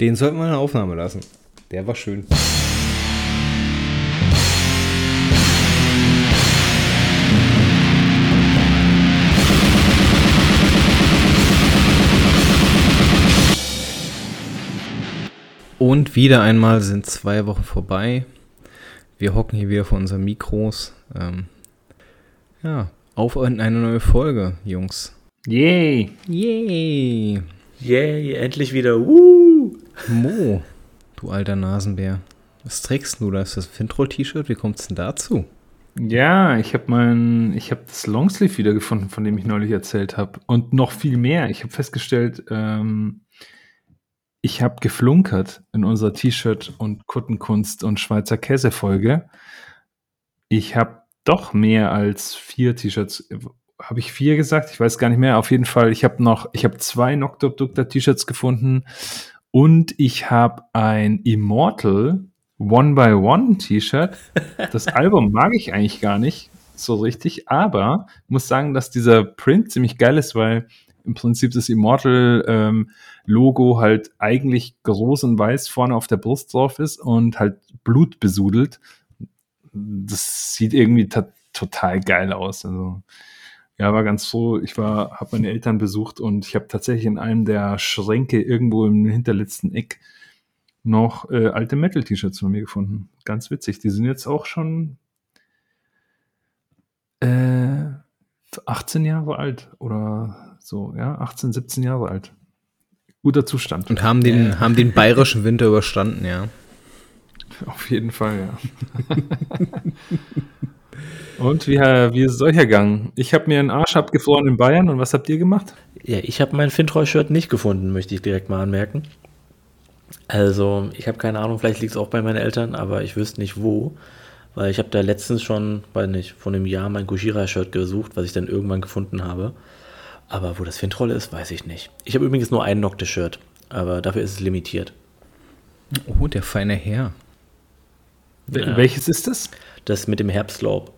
Den sollten wir in der Aufnahme lassen. Der war schön. Und wieder einmal sind zwei Wochen vorbei. Wir hocken hier wieder vor unseren Mikros. Ähm, ja, auf eine neue Folge, Jungs. Yay! Yay! Yay, endlich wieder. Woo! Mo, du alter Nasenbär. Was trägst du da? Ist das Fintroll-T-Shirt? Wie kommt's denn dazu? Ja, ich habe mein, ich habe das Longsleeve wiedergefunden, von dem ich neulich erzählt habe. Und noch viel mehr. Ich habe festgestellt, ähm, ich habe geflunkert in unserer T-Shirt und Kuttenkunst und Schweizer Käse-Folge. Ich habe doch mehr als vier T-Shirts. Habe ich vier gesagt? Ich weiß gar nicht mehr. Auf jeden Fall, ich habe noch, ich habe zwei Noctodukter T-Shirts gefunden und ich habe ein Immortal One by One T-Shirt. Das Album mag ich eigentlich gar nicht so richtig, aber muss sagen, dass dieser Print ziemlich geil ist, weil im Prinzip das Immortal ähm, Logo halt eigentlich groß und weiß vorne auf der Brust drauf ist und halt Blut besudelt. Das sieht irgendwie total geil aus. Also ja, war ganz froh. Ich war, habe meine Eltern besucht und ich habe tatsächlich in einem der Schränke irgendwo im hinterletzten Eck noch äh, alte Metal-T-Shirts von mir gefunden. Ganz witzig. Die sind jetzt auch schon äh, 18 Jahre alt oder so, ja, 18, 17 Jahre alt guter Zustand. Und haben den, ja. haben den bayerischen Winter überstanden, ja. Auf jeden Fall, ja. und wie, wie ist es euch ergangen? Ich habe mir einen Arsch abgefroren in Bayern und was habt ihr gemacht? Ja, ich habe mein Fintroy-Shirt nicht gefunden, möchte ich direkt mal anmerken. Also, ich habe keine Ahnung, vielleicht liegt es auch bei meinen Eltern, aber ich wüsste nicht wo. Weil ich habe da letztens schon, weiß nicht, vor einem Jahr mein Gujira-Shirt gesucht, was ich dann irgendwann gefunden habe. Aber wo das Fintroll ist, weiß ich nicht. Ich habe übrigens nur ein Nocte-Shirt, aber dafür ist es limitiert. Oh, der feine Herr. Ja. Welches ist das? Das mit dem Herbstlaub.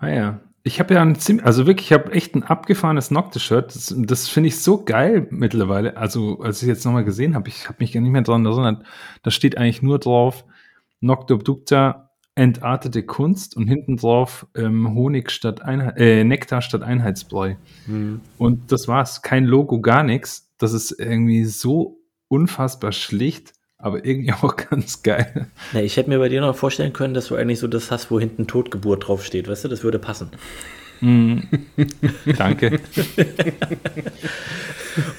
Ah ja. Ich habe ja ein ziemlich, also wirklich, ich habe echt ein abgefahrenes Nocte-Shirt. Das, das finde ich so geil mittlerweile. Also, als ich jetzt nochmal gesehen habe, ich habe mich gar nicht mehr daran erinnert. Da steht eigentlich nur drauf, Noctobducta entartete Kunst und hinten drauf ähm, Honig statt Einheit, äh, Nektar statt Einheitsbräu. Mhm. Und das war's. Kein Logo, gar nichts. Das ist irgendwie so unfassbar schlicht, aber irgendwie auch ganz geil. Na, ich hätte mir bei dir noch vorstellen können, dass du eigentlich so das hast, wo hinten Totgeburt draufsteht. Weißt du, das würde passen. Mm. Danke.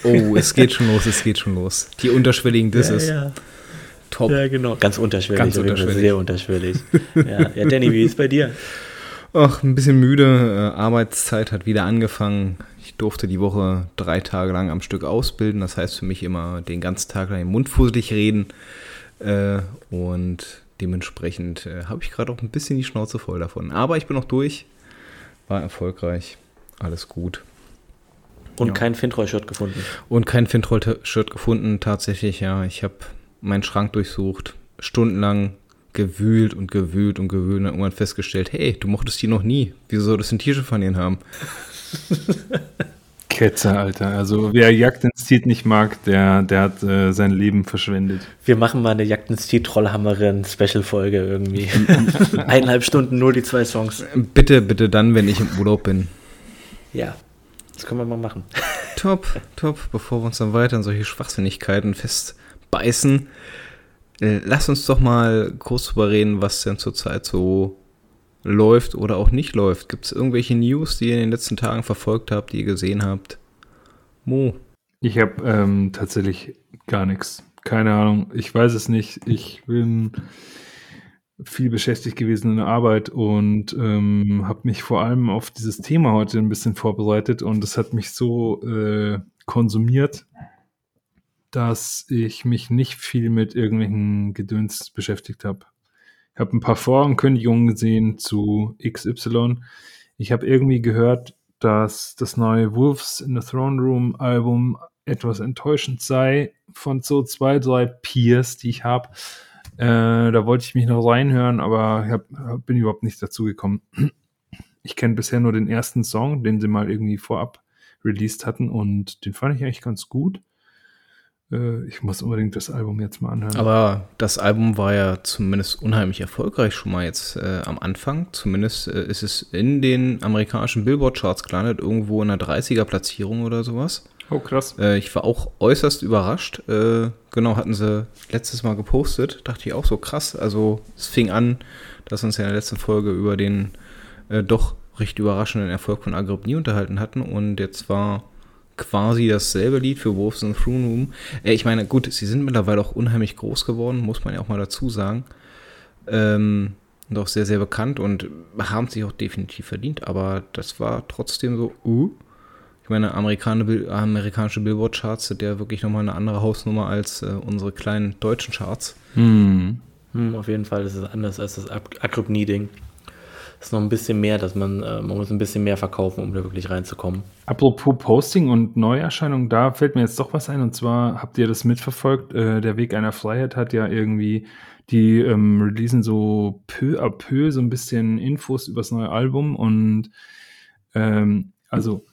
oh, es geht schon los, es geht schon los. Die unterschwelligen Disses. Ja, ja. Top. Ja, genau. Ganz unterschwellig. Ganz unterschwellig. Sehr unterschwellig. ja. ja, Danny, wie ist es bei dir? Ach, ein bisschen müde. Äh, Arbeitszeit hat wieder angefangen. Ich durfte die Woche drei Tage lang am Stück ausbilden. Das heißt für mich immer den ganzen Tag lang im Mund fusselig reden. Äh, und dementsprechend äh, habe ich gerade auch ein bisschen die Schnauze voll davon. Aber ich bin noch durch. War erfolgreich. Alles gut. Und ja. kein Fintroll-Shirt gefunden. Und kein Fintroll-Shirt gefunden, tatsächlich, ja. Ich habe meinen Schrank durchsucht, stundenlang gewühlt und gewühlt und gewühlt und irgendwann festgestellt, hey, du mochtest die noch nie. Wieso solltest du ein T-Shirt von ihnen haben? Ketzer, Alter. Also wer Jagd ins Tiet nicht mag, der, der hat äh, sein Leben verschwendet. Wir machen mal eine Jagd ins Tiet Trollhammerin Special-Folge irgendwie. Eineinhalb Stunden nur die zwei Songs. Bitte, bitte dann, wenn ich im Urlaub bin. Ja, das können wir mal machen. Top, top. Bevor wir uns dann weiter in solche Schwachsinnigkeiten fest beißen. Äh, lass uns doch mal kurz drüber reden, was denn zurzeit so läuft oder auch nicht läuft. Gibt es irgendwelche News, die ihr in den letzten Tagen verfolgt habt, die ihr gesehen habt? Mo. Ich habe ähm, tatsächlich gar nichts. Keine Ahnung. Ich weiß es nicht. Ich bin viel beschäftigt gewesen in der Arbeit und ähm, habe mich vor allem auf dieses Thema heute ein bisschen vorbereitet und es hat mich so äh, konsumiert, dass ich mich nicht viel mit irgendwelchen Gedöns beschäftigt habe. Ich habe ein paar Vorankündigungen gesehen zu XY. Ich habe irgendwie gehört, dass das neue Wolves in the Throne Room Album etwas enttäuschend sei von so zwei, drei Peers, die ich habe. Äh, da wollte ich mich noch reinhören, aber hab, bin überhaupt nicht dazu gekommen. Ich kenne bisher nur den ersten Song, den sie mal irgendwie vorab released hatten und den fand ich eigentlich ganz gut. Äh, ich muss unbedingt das Album jetzt mal anhören. Aber das Album war ja zumindest unheimlich erfolgreich schon mal jetzt äh, am Anfang. Zumindest äh, ist es in den amerikanischen Billboard-Charts gelandet, irgendwo in einer 30er-Platzierung oder sowas. Oh, krass. Äh, ich war auch äußerst überrascht. Äh, genau, hatten sie letztes Mal gepostet. Dachte ich auch so krass. Also es fing an, dass wir uns ja in der letzten Folge über den äh, doch recht überraschenden Erfolg von Agrippni unterhalten hatten. Und jetzt war quasi dasselbe Lied für Wolves in the Throne Room. Äh, ich meine, gut, sie sind mittlerweile auch unheimlich groß geworden, muss man ja auch mal dazu sagen. Ähm, und auch sehr, sehr bekannt und haben sich auch definitiv verdient. Aber das war trotzdem so, uh. Ich meine, amerikanische Billboard-Charts sind ja wirklich nochmal eine andere Hausnummer als äh, unsere kleinen deutschen Charts. Hm. Hm, auf jeden Fall ist es anders als das Agrippni-Ding ist noch ein bisschen mehr, dass man, äh, man muss ein bisschen mehr verkaufen, um da wirklich reinzukommen. Apropos Posting und Neuerscheinungen, da fällt mir jetzt doch was ein. Und zwar habt ihr das mitverfolgt? Äh, der Weg einer Freiheit hat ja irgendwie, die ähm, releasen so peu à peu so ein bisschen Infos über das neue Album und ähm, also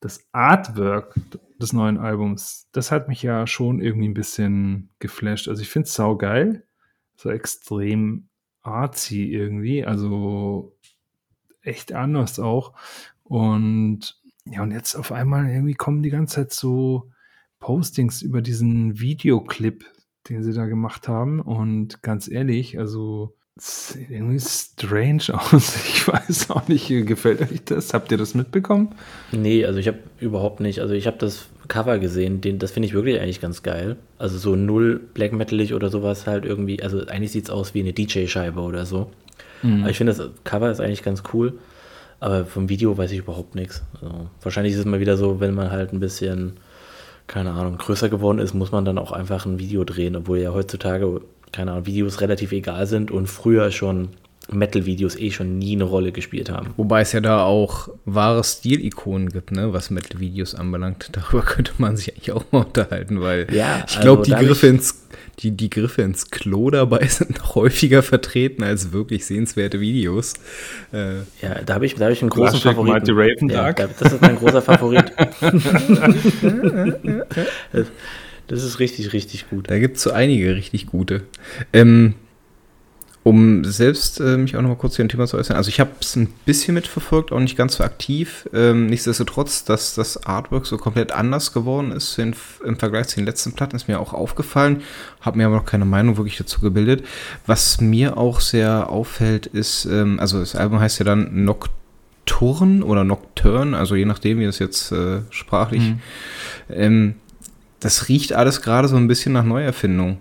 das Artwork des neuen Albums, das hat mich ja schon irgendwie ein bisschen geflasht. Also ich finde es saugeil, so extrem artsy irgendwie, also echt anders auch. Und ja, und jetzt auf einmal irgendwie kommen die ganze Zeit so Postings über diesen Videoclip, den sie da gemacht haben. Und ganz ehrlich, also sieht irgendwie strange aus. Ich weiß auch nicht, gefällt euch das? Habt ihr das mitbekommen? Nee, also ich habe überhaupt nicht. Also ich habe das Cover gesehen, den, das finde ich wirklich eigentlich ganz geil. Also so null Black Metalig oder sowas halt irgendwie. Also eigentlich sieht es aus wie eine DJ-Scheibe oder so. Mhm. Aber ich finde, das Cover ist eigentlich ganz cool. Aber vom Video weiß ich überhaupt nichts. Also, wahrscheinlich ist es mal wieder so, wenn man halt ein bisschen, keine Ahnung, größer geworden ist, muss man dann auch einfach ein Video drehen, obwohl ja heutzutage, keine Ahnung, Videos relativ egal sind und früher schon Metal-Videos eh schon nie eine Rolle gespielt haben. Wobei es ja da auch wahre Stilikonen gibt, ne, was Metal-Videos anbelangt. Darüber könnte man sich eigentlich auch mal unterhalten, weil ja, ich glaube, also die Griffe ins die, die Griffe ins Klo dabei sind noch häufiger vertreten als wirklich sehenswerte Videos. Äh, ja, da habe ich, hab ich einen großen Favorit. Ja, das ist mein großer Favorit. das ist richtig, richtig gut. Da gibt es so einige richtig gute. Ähm, um selbst äh, mich auch noch mal kurz zu dem Thema zu äußern. Also ich habe es ein bisschen mitverfolgt, auch nicht ganz so aktiv. Ähm, nichtsdestotrotz, dass das Artwork so komplett anders geworden ist in, im Vergleich zu den letzten Platten, ist mir auch aufgefallen. Habe mir aber noch keine Meinung wirklich dazu gebildet. Was mir auch sehr auffällt, ist, ähm, also das Album heißt ja dann Nocturne oder Nocturne, also je nachdem, wie es jetzt äh, sprachlich. Mhm. Ähm, das riecht alles gerade so ein bisschen nach Neuerfindung.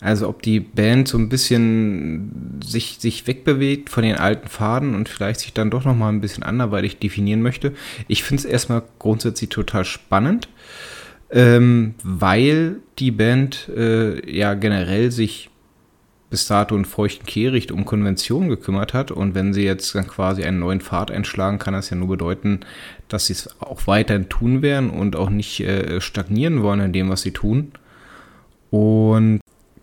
Also ob die Band so ein bisschen sich, sich wegbewegt von den alten Faden und vielleicht sich dann doch nochmal ein bisschen anderweitig definieren möchte. Ich finde es erstmal grundsätzlich total spannend, ähm, weil die Band äh, ja generell sich bis dato in feuchten Kehricht um Konventionen gekümmert hat. Und wenn sie jetzt dann quasi einen neuen Pfad einschlagen, kann das ja nur bedeuten, dass sie es auch weiterhin tun werden und auch nicht äh, stagnieren wollen in dem, was sie tun. Und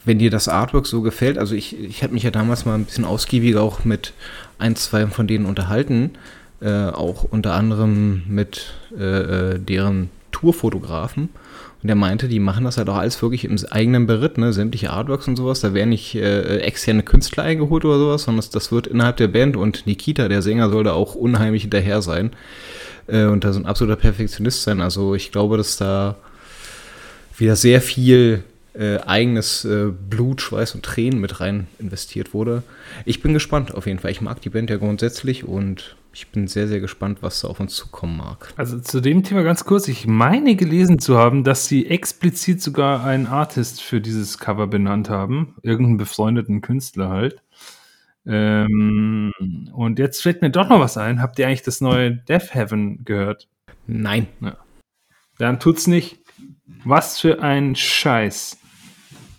wenn dir das Artwork so gefällt, also ich, ich habe mich ja damals mal ein bisschen ausgiebiger auch mit ein, zwei von denen unterhalten, äh, auch unter anderem mit äh, äh, deren Tourfotografen. Und der meinte, die machen das halt auch alles wirklich im eigenen Beritt, ne? sämtliche Artworks und sowas. Da werden nicht äh, externe Künstler eingeholt oder sowas, sondern das, das, wird innerhalb der Band und Nikita, der Sänger, soll da auch unheimlich hinterher sein äh, und da so ein absoluter Perfektionist sein. Also ich glaube, dass da wieder sehr viel äh, eigenes äh, Blut, Schweiß und Tränen mit rein investiert wurde. Ich bin gespannt auf jeden Fall. Ich mag die Band ja grundsätzlich und ich bin sehr, sehr gespannt, was da auf uns zukommen mag. Also zu dem Thema ganz kurz. Ich meine gelesen zu haben, dass sie explizit sogar einen Artist für dieses Cover benannt haben. Irgendeinen befreundeten Künstler halt. Ähm, und jetzt fällt mir doch noch was ein. Habt ihr eigentlich das neue Death Heaven gehört? Nein. Ja. Dann tut's nicht. Was für ein Scheiß.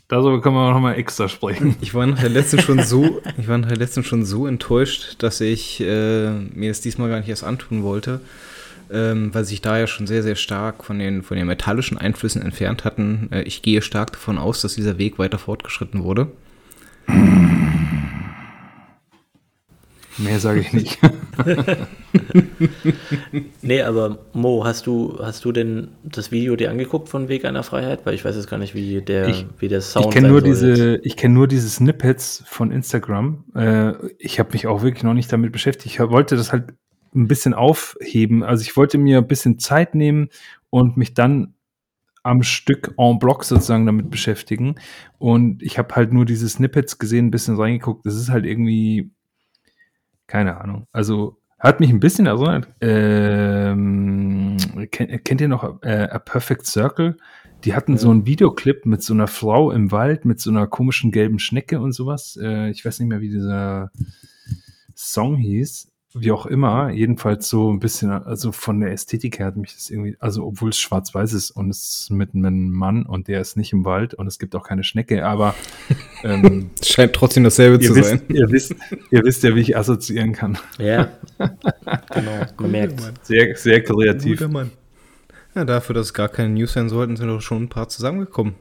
Darüber können wir noch mal extra sprechen. Ich war nach der letzten schon so, ich war nach der letzten schon so enttäuscht, dass ich äh, mir das diesmal gar nicht erst antun wollte, ähm, weil sich da ja schon sehr, sehr stark von den, von den metallischen Einflüssen entfernt hatten. Äh, ich gehe stark davon aus, dass dieser Weg weiter fortgeschritten wurde. Mehr sage ich nicht. nee, aber Mo, hast du, hast du denn das Video dir angeguckt von Weg einer Freiheit? Weil ich weiß jetzt gar nicht, wie der, ich, wie der Sound ich kenne nur diese, Ich kenne nur diese Snippets von Instagram. Äh, ich habe mich auch wirklich noch nicht damit beschäftigt. Ich wollte das halt ein bisschen aufheben. Also ich wollte mir ein bisschen Zeit nehmen und mich dann am Stück en bloc sozusagen damit beschäftigen. Und ich habe halt nur diese Snippets gesehen, ein bisschen reingeguckt. Das ist halt irgendwie, keine Ahnung. Also hat mich ein bisschen erinnert. Ähm, kennt, kennt, ihr noch äh, A Perfect Circle? Die hatten ja. so einen Videoclip mit so einer Frau im Wald, mit so einer komischen gelben Schnecke und sowas. Äh, ich weiß nicht mehr, wie dieser Song hieß wie auch immer, jedenfalls so ein bisschen, also von der Ästhetik her hat mich das irgendwie, also obwohl es schwarz-weiß ist und es ist mit einem Mann und der ist nicht im Wald und es gibt auch keine Schnecke, aber ähm, scheint trotzdem dasselbe zu wisst, sein. Ihr wisst, ihr wisst ja, wie ich assoziieren kann. Ja, genau, gemerkt. Sehr, sehr kreativ. Guter Mann. Ja, dafür, dass es gar keine News sein sollten, sind doch schon ein paar zusammengekommen.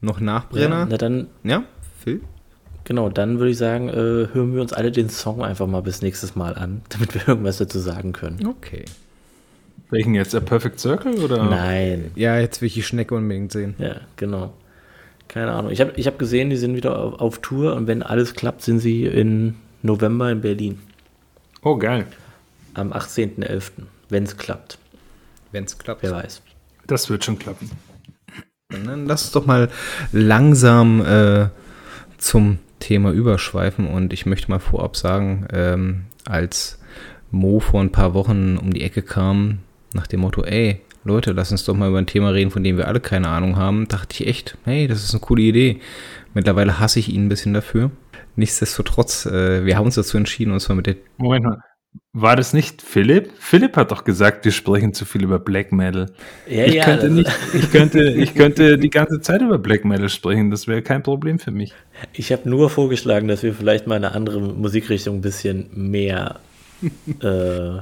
Noch Nachbrenner. Ja, na dann. Ja, Phil? Genau, dann würde ich sagen, äh, hören wir uns alle den Song einfach mal bis nächstes Mal an, damit wir irgendwas dazu sagen können. Okay. Welchen jetzt? Der Perfect Circle oder? Nein. Ja, jetzt will ich die Schnecke unbedingt sehen. Ja, genau. Keine Ahnung. Ich habe ich hab gesehen, die sind wieder auf, auf, Tour und wenn alles klappt, sind sie in November in Berlin. Oh, geil. Am 18.11., wenn es klappt. Wenn es klappt. Wer weiß. Das wird schon klappen. Dann lass uns doch mal langsam äh, zum Thema überschweifen und ich möchte mal vorab sagen, ähm, als Mo vor ein paar Wochen um die Ecke kam, nach dem Motto, ey, Leute, lass uns doch mal über ein Thema reden, von dem wir alle keine Ahnung haben, dachte ich echt, hey, das ist eine coole Idee. Mittlerweile hasse ich ihn ein bisschen dafür. Nichtsdestotrotz, äh, wir haben uns dazu entschieden, uns mal mit der. Moment mal, war das nicht Philipp? Philipp hat doch gesagt, wir sprechen zu viel über Black Metal. Ja, ich, ja, könnte nicht, ich, könnte, ich könnte die ganze Zeit über Black Metal sprechen, das wäre kein Problem für mich. Ich habe nur vorgeschlagen, dass wir vielleicht mal eine andere Musikrichtung ein bisschen mehr äh,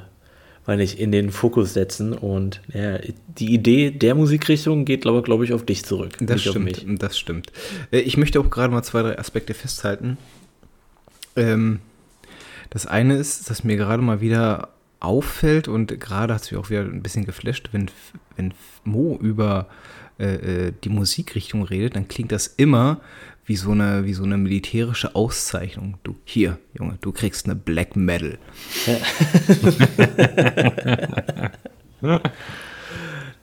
weil ich in den Fokus setzen und ja, die Idee der Musikrichtung geht, glaube glaub ich, auf dich zurück. Das stimmt, das stimmt. Äh, ich möchte auch gerade mal zwei, drei Aspekte festhalten. Ähm, das eine ist, dass mir gerade mal wieder auffällt und gerade hat es mich auch wieder ein bisschen geflasht, wenn, wenn Mo über äh, äh, die Musikrichtung redet, dann klingt das immer wie so eine, wie so eine militärische Auszeichnung. Du, hier, Junge, du kriegst eine Black Medal. Ja.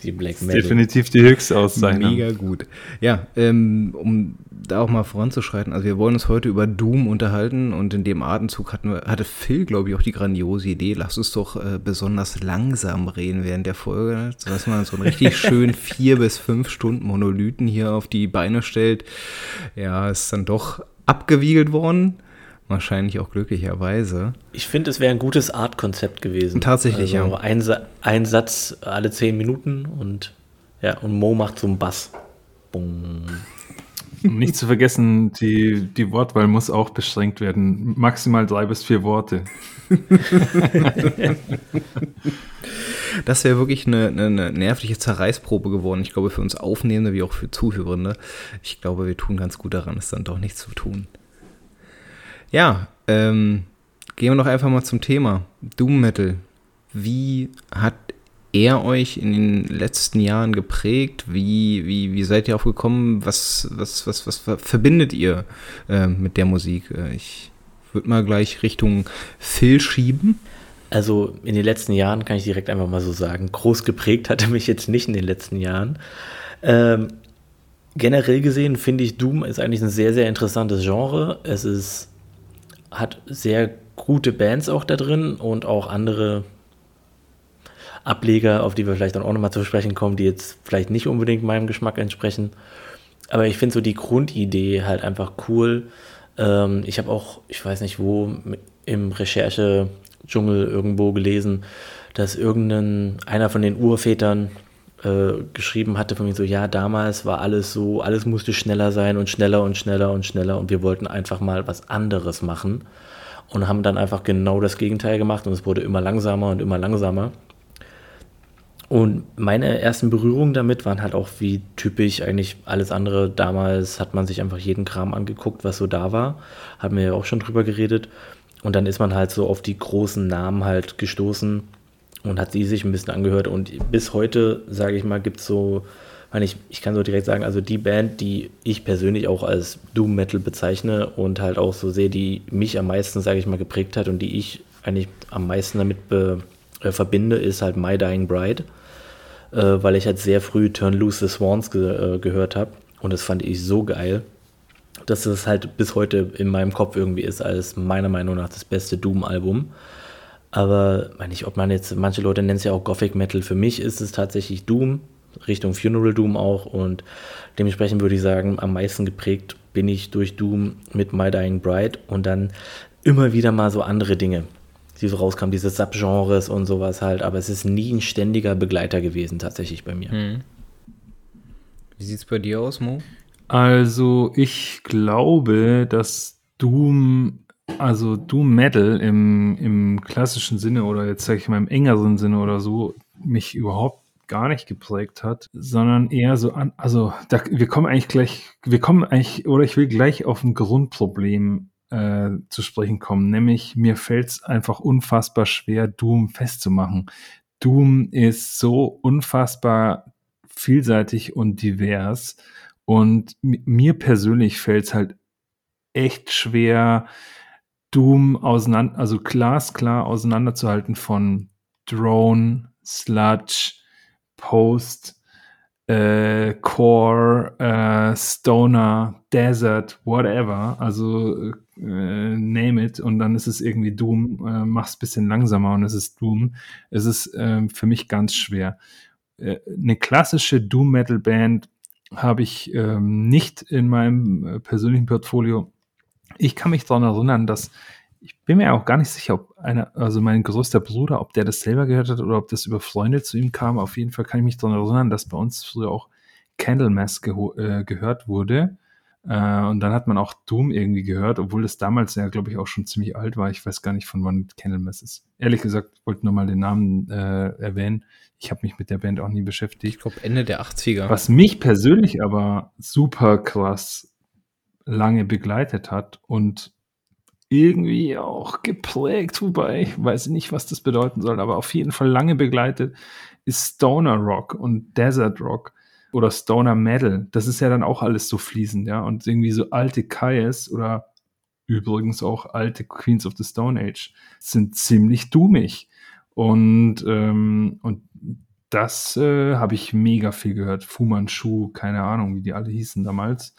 Die Black Metal. Definitiv die höchste Auszeichnung. Mega gut. Ja, ähm, um da auch mal voranzuschreiten, also wir wollen uns heute über Doom unterhalten und in dem Atemzug hatten wir, hatte Phil, glaube ich, auch die grandiose Idee, lass uns doch äh, besonders langsam reden während der Folge, sodass man so einen richtig schön vier bis fünf Stunden Monolithen hier auf die Beine stellt. Ja, ist dann doch abgewiegelt worden. Wahrscheinlich auch glücklicherweise. Ich finde, es wäre ein gutes Artkonzept gewesen. Tatsächlich, also ja. Ein, ein, Satz alle zehn Minuten und ja, und Mo macht so einen Bass. Bum. Nicht zu vergessen, die, die Wortwahl muss auch beschränkt werden. Maximal drei bis vier Worte. das wäre wirklich eine, eine, nervliche Zerreißprobe geworden. Ich glaube, für uns Aufnehmende wie auch für Zuhörende. Ich glaube, wir tun ganz gut daran, es dann doch nicht zu tun. Ja, ähm, gehen wir doch einfach mal zum Thema. Doom Metal. Wie hat er euch in den letzten Jahren geprägt? Wie, wie, wie seid ihr aufgekommen? Was, was, was, was verbindet ihr äh, mit der Musik? Äh, ich würde mal gleich Richtung Phil schieben. Also in den letzten Jahren kann ich direkt einfach mal so sagen, groß geprägt hatte mich jetzt nicht in den letzten Jahren. Ähm, generell gesehen finde ich Doom ist eigentlich ein sehr, sehr interessantes Genre. Es ist hat sehr gute Bands auch da drin und auch andere Ableger, auf die wir vielleicht dann auch nochmal zu sprechen kommen, die jetzt vielleicht nicht unbedingt meinem Geschmack entsprechen. Aber ich finde so die Grundidee halt einfach cool. Ähm, ich habe auch, ich weiß nicht wo, im Recherche-Dschungel irgendwo gelesen, dass irgendein, einer von den Urvätern äh, geschrieben hatte von mir so, ja, damals war alles so, alles musste schneller sein und schneller und schneller und schneller und wir wollten einfach mal was anderes machen und haben dann einfach genau das Gegenteil gemacht und es wurde immer langsamer und immer langsamer. Und meine ersten Berührungen damit waren halt auch wie typisch eigentlich alles andere. Damals hat man sich einfach jeden Kram angeguckt, was so da war. Haben wir ja auch schon drüber geredet. und dann ist man halt so auf die großen Namen halt gestoßen und hat sie sich ein bisschen angehört. Und bis heute, sage ich mal, gibt es so, ich, ich kann so direkt sagen, also die Band, die ich persönlich auch als Doom Metal bezeichne und halt auch so sehe, die mich am meisten, sage ich mal, geprägt hat und die ich eigentlich am meisten damit be, äh, verbinde, ist halt My Dying Bride, äh, weil ich halt sehr früh Turn Loose the Swans ge, äh, gehört habe und das fand ich so geil, dass es halt bis heute in meinem Kopf irgendwie ist als meiner Meinung nach das beste Doom-Album. Aber meine ich, ob man jetzt, manche Leute nennen es ja auch Gothic Metal. Für mich ist es tatsächlich Doom, Richtung Funeral Doom auch. Und dementsprechend würde ich sagen, am meisten geprägt bin ich durch Doom mit My Dying Bride und dann immer wieder mal so andere Dinge, die so rauskamen, diese Subgenres und sowas halt. Aber es ist nie ein ständiger Begleiter gewesen, tatsächlich bei mir. Hm. Wie sieht es bei dir aus, Mo? Also, ich glaube, dass Doom also Doom Metal im, im klassischen Sinne oder jetzt sage ich mal im engeren Sinne oder so mich überhaupt gar nicht geprägt hat, sondern eher so an, also da, wir kommen eigentlich gleich, wir kommen eigentlich, oder ich will gleich auf ein Grundproblem äh, zu sprechen kommen, nämlich mir fällt es einfach unfassbar schwer, Doom festzumachen. Doom ist so unfassbar vielseitig und divers und mir persönlich fällt es halt echt schwer, Doom auseinander, also glasklar auseinanderzuhalten von Drone, Sludge, Post, äh, Core, äh, Stoner, Desert, whatever. Also äh, name it und dann ist es irgendwie Doom. Äh, mach's bisschen langsamer und es ist Doom. Es ist äh, für mich ganz schwer. Äh, eine klassische Doom Metal Band habe ich ähm, nicht in meinem äh, persönlichen Portfolio ich kann mich daran erinnern, dass ich bin mir auch gar nicht sicher, ob einer, also mein größter Bruder, ob der das selber gehört hat oder ob das über Freunde zu ihm kam. Auf jeden Fall kann ich mich daran erinnern, dass bei uns früher auch Candlemass ge äh, gehört wurde. Äh, und dann hat man auch Doom irgendwie gehört, obwohl das damals ja, glaube ich, auch schon ziemlich alt war. Ich weiß gar nicht, von wann Candlemass ist. Ehrlich gesagt, wollte nur mal den Namen äh, erwähnen. Ich habe mich mit der Band auch nie beschäftigt. Ich glaube, Ende der 80er. Was mich persönlich aber super krass lange begleitet hat und irgendwie auch geprägt, wobei ich weiß nicht, was das bedeuten soll, aber auf jeden Fall lange begleitet, ist Stoner Rock und Desert Rock oder Stoner Metal. Das ist ja dann auch alles so fließend, ja. Und irgendwie so alte Kais oder übrigens auch alte Queens of the Stone Age sind ziemlich dummig. Und, ähm, und das äh, habe ich mega viel gehört. Fu Manchu, keine Ahnung, wie die alle hießen damals.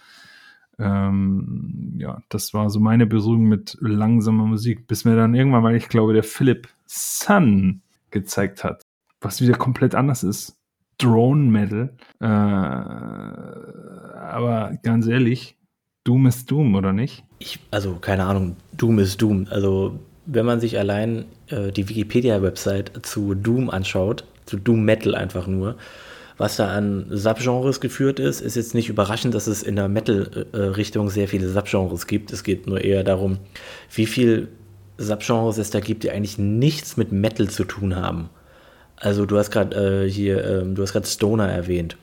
Ähm, ja, das war so meine Berührung mit langsamer Musik, bis mir dann irgendwann mal, ich glaube, der Philipp Sun gezeigt hat, was wieder komplett anders ist. Drone Metal. Äh, aber ganz ehrlich, Doom ist Doom, oder nicht? Ich, also, keine Ahnung, Doom ist Doom. Also, wenn man sich allein äh, die Wikipedia-Website zu Doom anschaut, zu Doom Metal einfach nur, was da an Subgenres geführt ist, ist jetzt nicht überraschend, dass es in der Metal-Richtung sehr viele Subgenres gibt. Es geht nur eher darum, wie viel Subgenres es da gibt, die eigentlich nichts mit Metal zu tun haben. Also du hast gerade äh, hier, äh, du hast gerade Stoner erwähnt.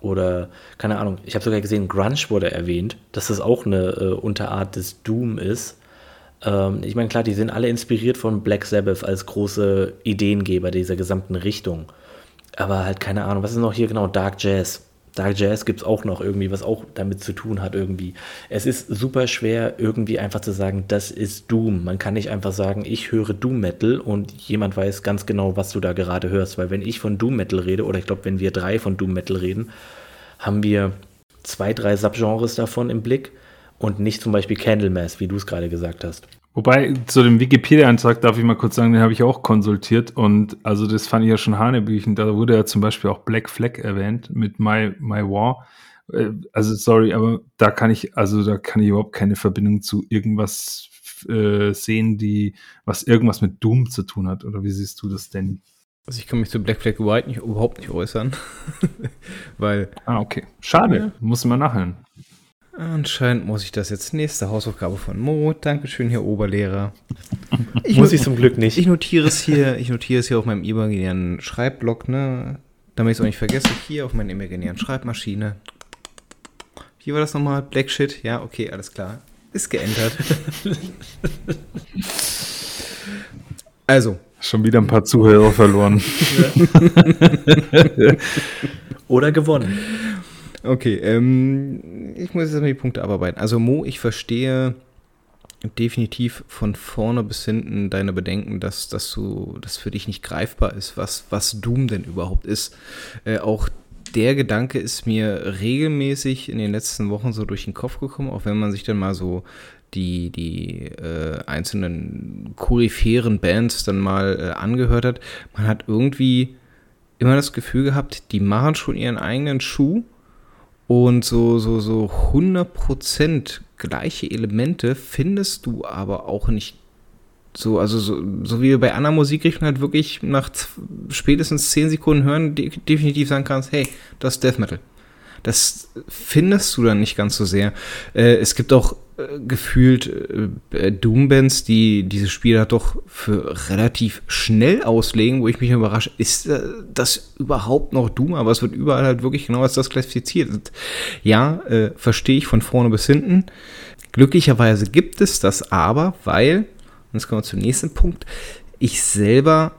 Oder, keine Ahnung, ich habe sogar gesehen, Grunge wurde erwähnt, dass das auch eine äh, Unterart des Doom ist. Ähm, ich meine, klar, die sind alle inspiriert von Black Sabbath als große Ideengeber dieser gesamten Richtung. Aber halt keine Ahnung, was ist noch hier genau? Dark Jazz. Dark Jazz gibt es auch noch irgendwie, was auch damit zu tun hat irgendwie. Es ist super schwer irgendwie einfach zu sagen, das ist Doom. Man kann nicht einfach sagen, ich höre Doom Metal und jemand weiß ganz genau, was du da gerade hörst. Weil wenn ich von Doom Metal rede, oder ich glaube, wenn wir drei von Doom Metal reden, haben wir zwei, drei Subgenres davon im Blick und nicht zum Beispiel Candlemass, wie du es gerade gesagt hast. Wobei, zu dem Wikipedia-Eintrag darf ich mal kurz sagen, den habe ich auch konsultiert und also das fand ich ja schon Hanebüchen. Da wurde ja zum Beispiel auch Black Flag erwähnt mit My, My War. Äh, also sorry, aber da kann ich, also da kann ich überhaupt keine Verbindung zu irgendwas äh, sehen, die, was irgendwas mit Doom zu tun hat. Oder wie siehst du das denn? Also ich kann mich zu Black Flag White nicht, überhaupt nicht äußern. Weil. Ah, okay. Schade. Ja. Muss man nachhören. Anscheinend muss ich das jetzt nächste Hausaufgabe von Mo. Dankeschön, Herr Oberlehrer. Ich muss ich zum Glück nicht. Ich notiere es hier, ich notiere es hier auf meinem imaginären Schreibblock, ne? Damit ich es auch nicht vergesse, hier auf meiner imaginären Schreibmaschine. Wie war das nochmal? Black Shit? Ja, okay, alles klar. ist geändert. also. Schon wieder ein paar Zuhörer verloren. Oder gewonnen. Okay, ähm, ich muss jetzt mal die Punkte abarbeiten. Also Mo, ich verstehe definitiv von vorne bis hinten deine Bedenken, dass, dass du, das für dich nicht greifbar ist, was, was Doom denn überhaupt ist. Äh, auch der Gedanke ist mir regelmäßig in den letzten Wochen so durch den Kopf gekommen, auch wenn man sich dann mal so die, die äh, einzelnen koryphären Bands dann mal äh, angehört hat. Man hat irgendwie immer das Gefühl gehabt, die machen schon ihren eigenen Schuh und so, so, so 100% gleiche Elemente findest du aber auch nicht so, also so, so wie bei einer Musikrichtung halt wirklich nach spätestens 10 Sekunden hören de definitiv sagen kannst, hey, das ist Death Metal. Das findest du dann nicht ganz so sehr. Äh, es gibt auch gefühlt äh, Doom-Bands, die diese Spiele doch für relativ schnell auslegen, wo ich mich überrasche, ist äh, das überhaupt noch Doom? Aber es wird überall halt wirklich genau als das klassifiziert. Ja, äh, verstehe ich von vorne bis hinten. Glücklicherweise gibt es das aber, weil, und jetzt kommen wir zum nächsten Punkt, ich selber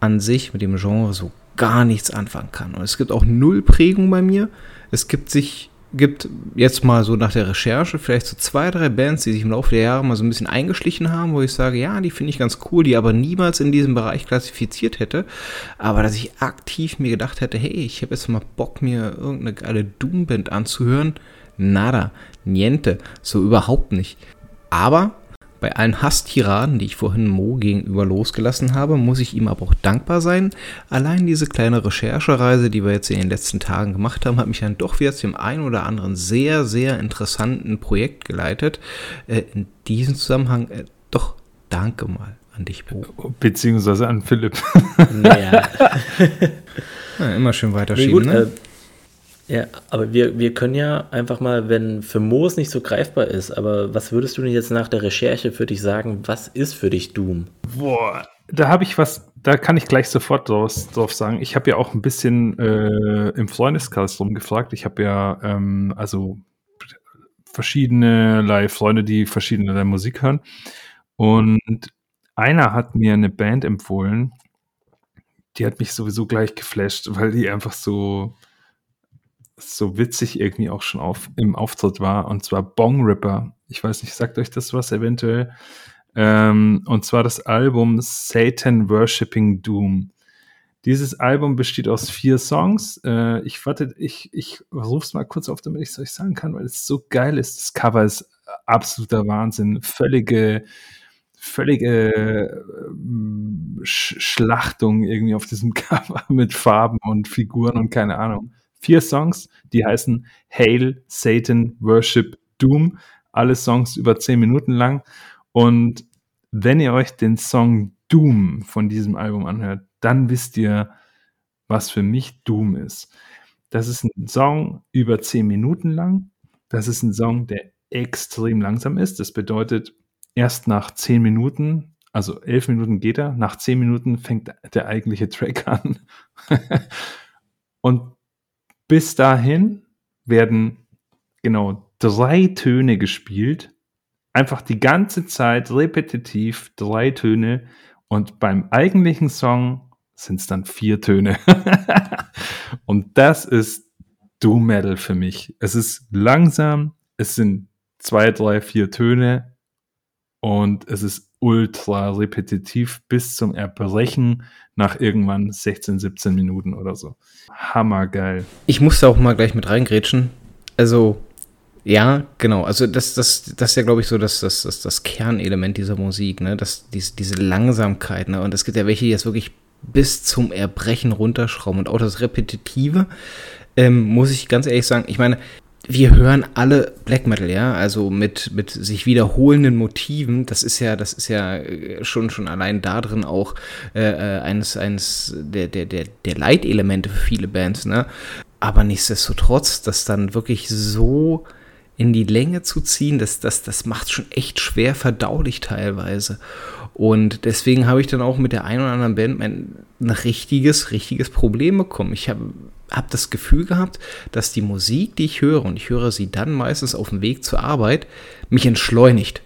an sich mit dem Genre so gar nichts anfangen kann. Und es gibt auch null Prägung bei mir. Es gibt sich, gibt jetzt mal so nach der Recherche vielleicht so zwei, drei Bands, die sich im Laufe der Jahre mal so ein bisschen eingeschlichen haben, wo ich sage, ja, die finde ich ganz cool, die aber niemals in diesem Bereich klassifiziert hätte. Aber dass ich aktiv mir gedacht hätte, hey, ich habe jetzt mal Bock, mir irgendeine geile Doom-Band anzuhören. Nada, niente, so überhaupt nicht. Aber bei allen Hasstiraden, die ich vorhin Mo gegenüber losgelassen habe, muss ich ihm aber auch dankbar sein. Allein diese kleine Recherchereise, die wir jetzt in den letzten Tagen gemacht haben, hat mich dann doch wieder zu dem einen oder anderen sehr, sehr interessanten Projekt geleitet. Äh, in diesem Zusammenhang äh, doch danke mal an dich, Bo. Beziehungsweise an Philipp. Naja. Ja, immer schön weiterschieben, Nee, gut, ne? äh, ja, aber wir, wir können ja einfach mal, wenn für Mo es nicht so greifbar ist, aber was würdest du denn jetzt nach der Recherche für dich sagen, was ist für dich Doom? Boah, da habe ich was, da kann ich gleich sofort draus, drauf sagen. Ich habe ja auch ein bisschen äh, im Freundeskreis rumgefragt. Ich habe ja ähm, also verschiedene Freunde, die verschiedene Musik hören. Und einer hat mir eine Band empfohlen, die hat mich sowieso gleich geflasht, weil die einfach so, so witzig irgendwie auch schon auf, im Auftritt war. Und zwar Bong Ripper. Ich weiß nicht, sagt euch das was eventuell? Ähm, und zwar das Album Satan Worshipping Doom. Dieses Album besteht aus vier Songs. Äh, ich warte, ich, ich ruf's mal kurz auf, damit ich es euch sagen kann, weil es so geil ist. Das Cover ist absoluter Wahnsinn. Völlige, völlige ähm, Sch Schlachtung irgendwie auf diesem Cover mit Farben und Figuren und keine Ahnung. Vier Songs, die heißen Hail, Satan, Worship, Doom. Alle Songs über zehn Minuten lang. Und wenn ihr euch den Song Doom von diesem Album anhört, dann wisst ihr, was für mich Doom ist. Das ist ein Song über zehn Minuten lang. Das ist ein Song, der extrem langsam ist. Das bedeutet, erst nach zehn Minuten, also elf Minuten geht er, nach zehn Minuten fängt der eigentliche Track an. Und bis dahin werden genau drei Töne gespielt. Einfach die ganze Zeit repetitiv drei Töne. Und beim eigentlichen Song sind es dann vier Töne. Und das ist Doom Metal für mich. Es ist langsam, es sind zwei, drei, vier Töne und es ist ultra repetitiv bis zum Erbrechen nach irgendwann 16, 17 Minuten oder so. Hammergeil. Ich musste auch mal gleich mit reingrätschen. Also, ja, genau. Also, das, das, das ist ja, glaube ich, so das, das, das, das Kernelement dieser Musik, ne? Das, diese, diese Langsamkeit, ne? Und es gibt ja welche, die jetzt wirklich bis zum Erbrechen runterschrauben. Und auch das Repetitive, ähm, muss ich ganz ehrlich sagen, ich meine, wir hören alle Black Metal, ja, also mit, mit sich wiederholenden Motiven, das ist ja, das ist ja äh, schon, schon allein da drin auch äh, eines, eines der, der, der, der Leitelemente für viele Bands, ne? Aber nichtsdestotrotz, das dann wirklich so in die Länge zu ziehen, das, das, das macht schon echt schwer verdaulich teilweise. Und deswegen habe ich dann auch mit der einen oder anderen Band ein, ein richtiges, richtiges Problem bekommen. Ich habe habe das Gefühl gehabt, dass die Musik, die ich höre, und ich höre sie dann meistens auf dem Weg zur Arbeit, mich entschleunigt.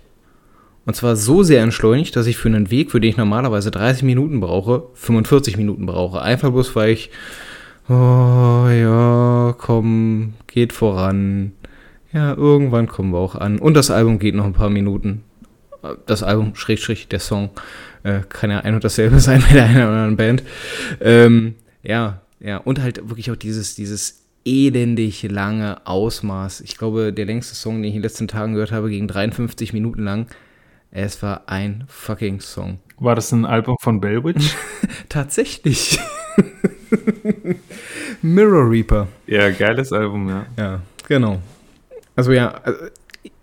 Und zwar so sehr entschleunigt, dass ich für einen Weg, für den ich normalerweise 30 Minuten brauche, 45 Minuten brauche. Einfach bloß, weil ich, oh ja, komm, geht voran. Ja, irgendwann kommen wir auch an. Und das Album geht noch ein paar Minuten. Das Album, Schrägstrich, der Song, äh, kann ja ein und dasselbe sein mit einer oder anderen Band. Ähm, ja, ja, und halt wirklich auch dieses, dieses elendig lange Ausmaß. Ich glaube, der längste Song, den ich in den letzten Tagen gehört habe, ging 53 Minuten lang. Es war ein fucking Song. War das ein Album von Bellwitch? Tatsächlich. Mirror Reaper. Ja, geiles Album, ja. Ja, genau. Also ja, also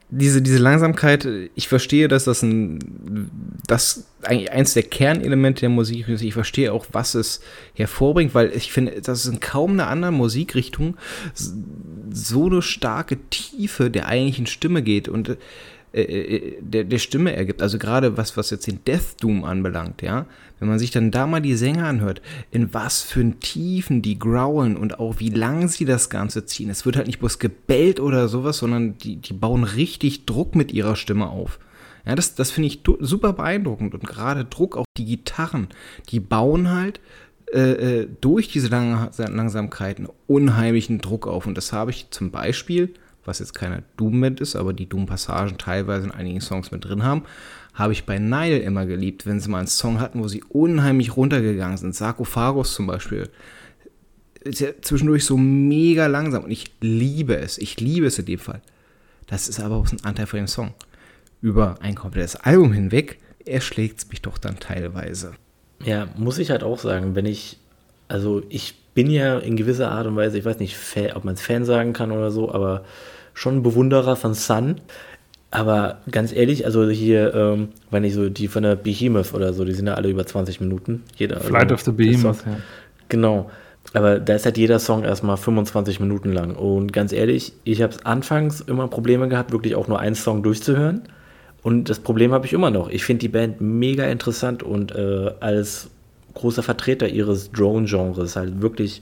diese, diese Langsamkeit, ich verstehe, dass das ein, das eigentlich eins der Kernelemente der Musik ist. Ich verstehe auch, was es hervorbringt, weil ich finde, dass es in kaum einer anderen Musikrichtung so eine starke Tiefe der eigentlichen Stimme geht und äh, äh, der, der Stimme ergibt. Also gerade was, was jetzt den Death Doom anbelangt, ja. Wenn man sich dann da mal die Sänger anhört, in was für einen Tiefen die growlen und auch wie lang sie das Ganze ziehen. Es wird halt nicht bloß gebellt oder sowas, sondern die, die bauen richtig Druck mit ihrer Stimme auf. Ja, das, das finde ich super beeindruckend und gerade Druck auf die Gitarren, die bauen halt äh, äh durch diese Lang Langsamkeiten unheimlichen Druck auf. Und das habe ich zum Beispiel, was jetzt keine Doom-Band ist, aber die Doom-Passagen teilweise in einigen Songs mit drin haben, habe ich bei Nile immer geliebt, wenn sie mal einen Song hatten, wo sie unheimlich runtergegangen sind. Sarkophagus zum Beispiel. Ist ja zwischendurch so mega langsam und ich liebe es. Ich liebe es in dem Fall. Das ist aber auch ein Anteil von dem Song. Über ein komplettes Album hinweg erschlägt es mich doch dann teilweise. Ja, muss ich halt auch sagen, wenn ich, also ich bin ja in gewisser Art und Weise, ich weiß nicht, ob man es Fan sagen kann oder so, aber schon ein Bewunderer von Sun. Aber ganz ehrlich, also hier, ähm, wenn ich so die von der Behemoth oder so, die sind ja alle über 20 Minuten. Jeder, Flight also, of the Behemoth, ja. Genau. Aber da ist halt jeder Song erstmal 25 Minuten lang. Und ganz ehrlich, ich habe anfangs immer Probleme gehabt, wirklich auch nur einen Song durchzuhören. Und das Problem habe ich immer noch. Ich finde die Band mega interessant und äh, als großer Vertreter ihres Drone-Genres halt wirklich,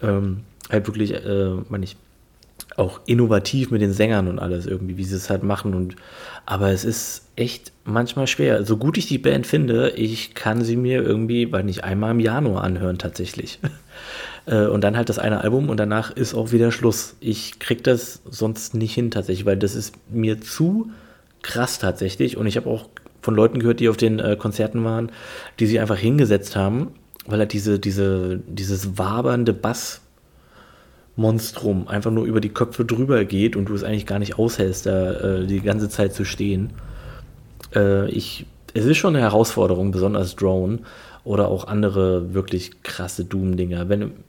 ähm, halt wirklich, äh, meine ich, auch innovativ mit den Sängern und alles irgendwie, wie sie es halt machen. Und, aber es ist echt manchmal schwer. So gut ich die Band finde, ich kann sie mir irgendwie, weil nicht einmal im Januar anhören tatsächlich. Äh, und dann halt das eine Album und danach ist auch wieder Schluss. Ich krieg das sonst nicht hin tatsächlich, weil das ist mir zu krass tatsächlich. Und ich habe auch von Leuten gehört, die auf den äh, Konzerten waren, die sich einfach hingesetzt haben, weil halt diese, diese, dieses wabernde Bass Monstrum einfach nur über die Köpfe drüber geht und du es eigentlich gar nicht aushältst, da äh, die ganze Zeit zu stehen. Äh, ich, es ist schon eine Herausforderung, besonders Drone oder auch andere wirklich krasse Doom-Dinger.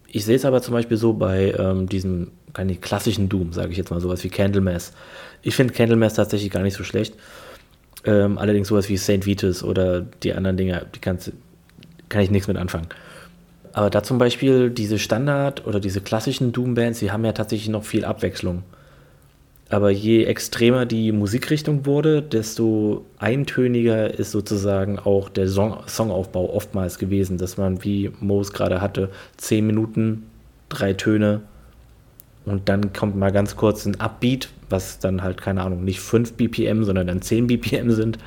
ich sehe es aber zum Beispiel so bei ähm, diesem keine klassischen Doom, sage ich jetzt mal, sowas wie Candlemass. Ich finde Candlemass tatsächlich gar nicht so schlecht. Ähm, allerdings sowas wie St. Vitus oder die anderen Dinger, die kann ich nichts mit anfangen. Aber da zum Beispiel diese Standard- oder diese klassischen Doom-Bands, die haben ja tatsächlich noch viel Abwechslung. Aber je extremer die Musikrichtung wurde, desto eintöniger ist sozusagen auch der Song Songaufbau oftmals gewesen, dass man, wie Moos gerade hatte, zehn Minuten, drei Töne und dann kommt mal ganz kurz ein Upbeat, was dann halt, keine Ahnung, nicht 5 BPM, sondern dann 10 BPM sind.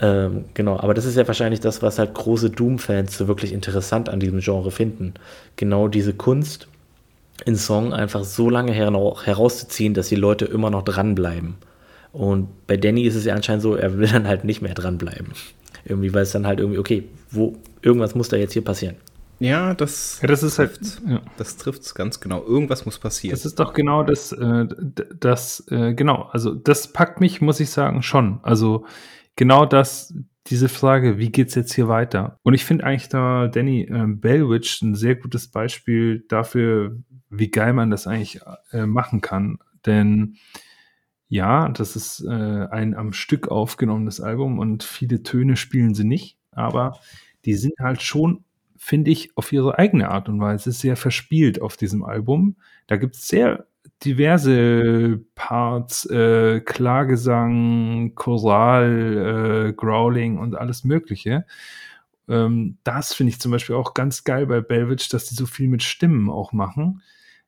Ähm, genau, aber das ist ja wahrscheinlich das, was halt große Doom-Fans so wirklich interessant an diesem Genre finden. Genau diese Kunst, in Song einfach so lange herauszuziehen, dass die Leute immer noch dranbleiben. Und bei Danny ist es ja anscheinend so, er will dann halt nicht mehr dranbleiben. Irgendwie, weil es dann halt irgendwie, okay, wo, irgendwas muss da jetzt hier passieren. Ja, das, ja, das ist halt, ja. das trifft es ganz genau. Irgendwas muss passieren. Das ist doch genau das, äh, das, äh, genau, also das packt mich, muss ich sagen, schon. Also genau das, diese Frage, wie geht's jetzt hier weiter? Und ich finde eigentlich da Danny äh, Bellwitch ein sehr gutes Beispiel dafür, wie geil man das eigentlich äh, machen kann. Denn ja, das ist äh, ein am Stück aufgenommenes Album und viele Töne spielen sie nicht, aber die sind halt schon, finde ich, auf ihre eigene Art und Weise sehr verspielt auf diesem Album. Da gibt es sehr diverse Parts, äh, Klagesang, Choral, äh, Growling und alles Mögliche. Ähm, das finde ich zum Beispiel auch ganz geil bei Belvich, dass die so viel mit Stimmen auch machen,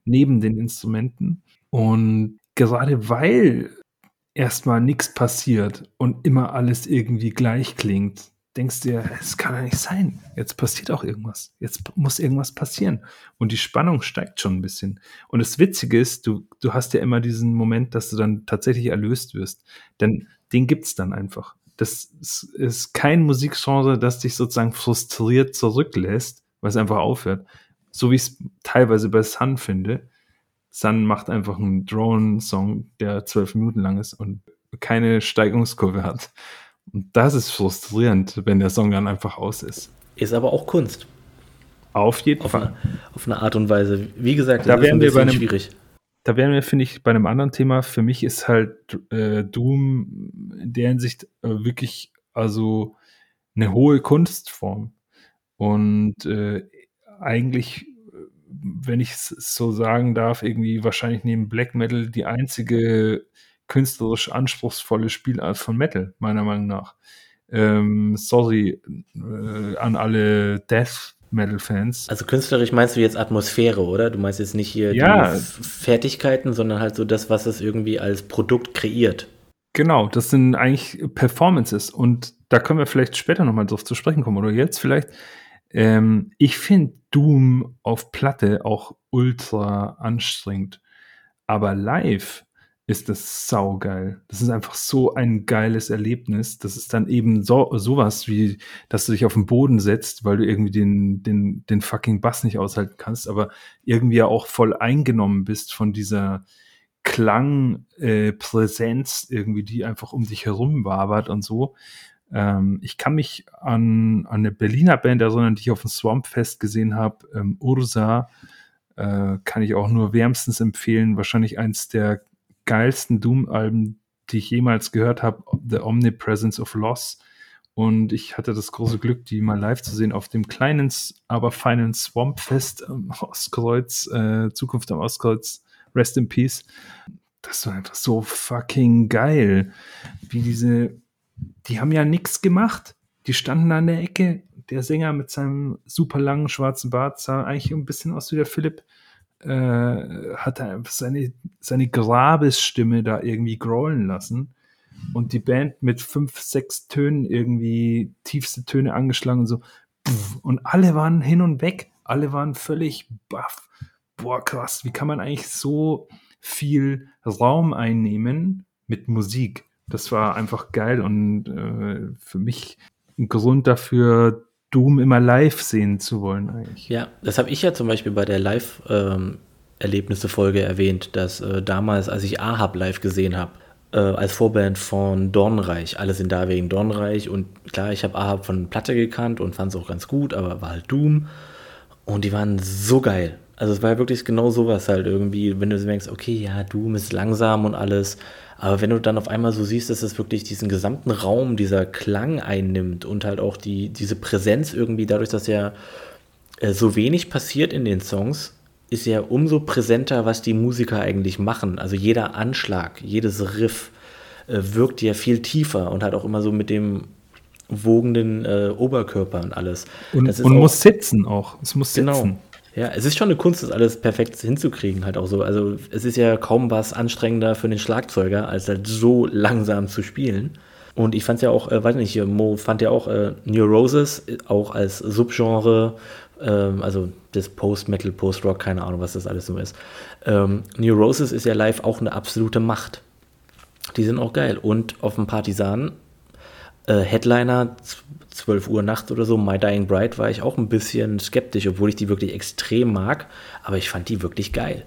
neben den Instrumenten. Und gerade weil erstmal nichts passiert und immer alles irgendwie gleich klingt, denkst dir, es kann ja nicht sein. Jetzt passiert auch irgendwas. Jetzt muss irgendwas passieren. Und die Spannung steigt schon ein bisschen. Und das Witzige ist, du, du hast ja immer diesen Moment, dass du dann tatsächlich erlöst wirst. Denn den gibt's dann einfach. Das ist kein Musikgenre, das dich sozusagen frustriert zurücklässt, weil es einfach aufhört. So wie ich es teilweise bei Sun finde. Sun macht einfach einen Drone-Song, der zwölf Minuten lang ist und keine Steigungskurve hat. Und das ist frustrierend, wenn der Song dann einfach aus ist. Ist aber auch Kunst. Auf jeden auf Fall. Eine, auf eine Art und Weise. Wie gesagt, da wären wir bei einem, schwierig. Da wären wir, finde ich, bei einem anderen Thema. Für mich ist halt äh, Doom in der Hinsicht äh, wirklich also eine hohe Kunstform. Und äh, eigentlich, wenn ich es so sagen darf, irgendwie wahrscheinlich neben Black Metal die einzige künstlerisch anspruchsvolle Spielart von Metal, meiner Meinung nach. Ähm, sorry äh, an alle Death Metal-Fans. Also künstlerisch meinst du jetzt Atmosphäre, oder? Du meinst jetzt nicht hier ja. die Fertigkeiten, sondern halt so das, was es irgendwie als Produkt kreiert. Genau, das sind eigentlich Performances und da können wir vielleicht später nochmal drauf zu sprechen kommen oder jetzt vielleicht. Ähm, ich finde Doom auf Platte auch ultra anstrengend, aber live ist das saugeil. Das ist einfach so ein geiles Erlebnis. Das ist dann eben so sowas wie, dass du dich auf den Boden setzt, weil du irgendwie den, den, den fucking Bass nicht aushalten kannst, aber irgendwie ja auch voll eingenommen bist von dieser Klangpräsenz äh, irgendwie, die einfach um dich herum wabert und so. Ähm, ich kann mich an, an eine Berliner Band erinnern, die ich auf dem Swampfest gesehen habe, ähm, Ursa. Äh, kann ich auch nur wärmstens empfehlen. Wahrscheinlich eins der geilsten Doom-Alben, die ich jemals gehört habe, The Omnipresence of Loss. Und ich hatte das große Glück, die mal live zu sehen auf dem kleinen, aber feinen Swampfest am Ostkreuz, äh, Zukunft am Ostkreuz, Rest in Peace. Das war einfach so fucking geil. Wie diese, die haben ja nichts gemacht. Die standen an der Ecke. Der Sänger mit seinem super langen schwarzen Bart sah eigentlich ein bisschen aus wie der Philipp äh, hat er seine, seine Grabesstimme da irgendwie grollen lassen und die Band mit fünf, sechs Tönen irgendwie tiefste Töne angeschlagen und so. Und alle waren hin und weg. Alle waren völlig baff. Boah, krass, wie kann man eigentlich so viel Raum einnehmen mit Musik? Das war einfach geil und äh, für mich ein Grund dafür, Doom immer live sehen zu wollen eigentlich. Ja, das habe ich ja zum Beispiel bei der Live-Erlebnisse-Folge ähm, erwähnt, dass äh, damals, als ich Ahab live gesehen habe, äh, als Vorband von Dornreich, alle sind da wegen Dornreich und klar, ich habe Ahab von Platte gekannt und fand es auch ganz gut, aber war halt Doom und die waren so geil. Also es war ja wirklich genau sowas halt irgendwie, wenn du denkst, okay, ja, Doom ist langsam und alles, aber wenn du dann auf einmal so siehst, dass es wirklich diesen gesamten Raum, dieser Klang einnimmt und halt auch die, diese Präsenz irgendwie dadurch, dass ja äh, so wenig passiert in den Songs, ist ja umso präsenter, was die Musiker eigentlich machen. Also jeder Anschlag, jedes Riff äh, wirkt ja viel tiefer und hat auch immer so mit dem wogenden äh, Oberkörper und alles. Und, und muss sitzen auch. Es muss genau. sitzen. Genau. Ja, es ist schon eine Kunst, das alles perfekt hinzukriegen, halt auch so. Also es ist ja kaum was anstrengender für den Schlagzeuger, als halt so langsam zu spielen. Und ich fand es ja auch, äh, weiß nicht, Mo fand ja auch äh, New Roses äh, auch als Subgenre, ähm, also das Post-Metal, Post-Rock, keine Ahnung, was das alles so ist. Ähm, New Roses ist ja live auch eine absolute Macht. Die sind auch geil. Und auf dem Partisan äh, Headliner 12 Uhr nachts oder so, My Dying Bride, war ich auch ein bisschen skeptisch, obwohl ich die wirklich extrem mag, aber ich fand die wirklich geil.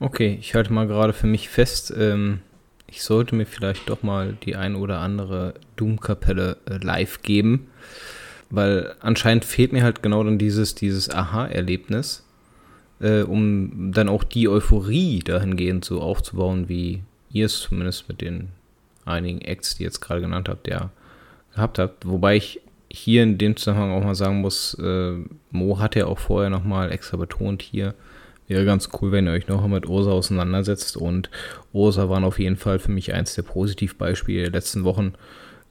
Okay, ich halte mal gerade für mich fest, ähm, ich sollte mir vielleicht doch mal die ein oder andere Doom-Kapelle äh, live geben, weil anscheinend fehlt mir halt genau dann dieses, dieses Aha-Erlebnis, äh, um dann auch die Euphorie dahingehend so aufzubauen, wie ihr es zumindest mit den einigen Acts, die ihr jetzt gerade genannt habt, ja gehabt habt. Wobei ich hier in dem Zusammenhang auch mal sagen muss, äh, Mo hat ja auch vorher nochmal extra betont hier, wäre ganz cool, wenn ihr euch noch mit Ursa auseinandersetzt. Und Ursa waren auf jeden Fall für mich eins der Positivbeispiele der letzten Wochen,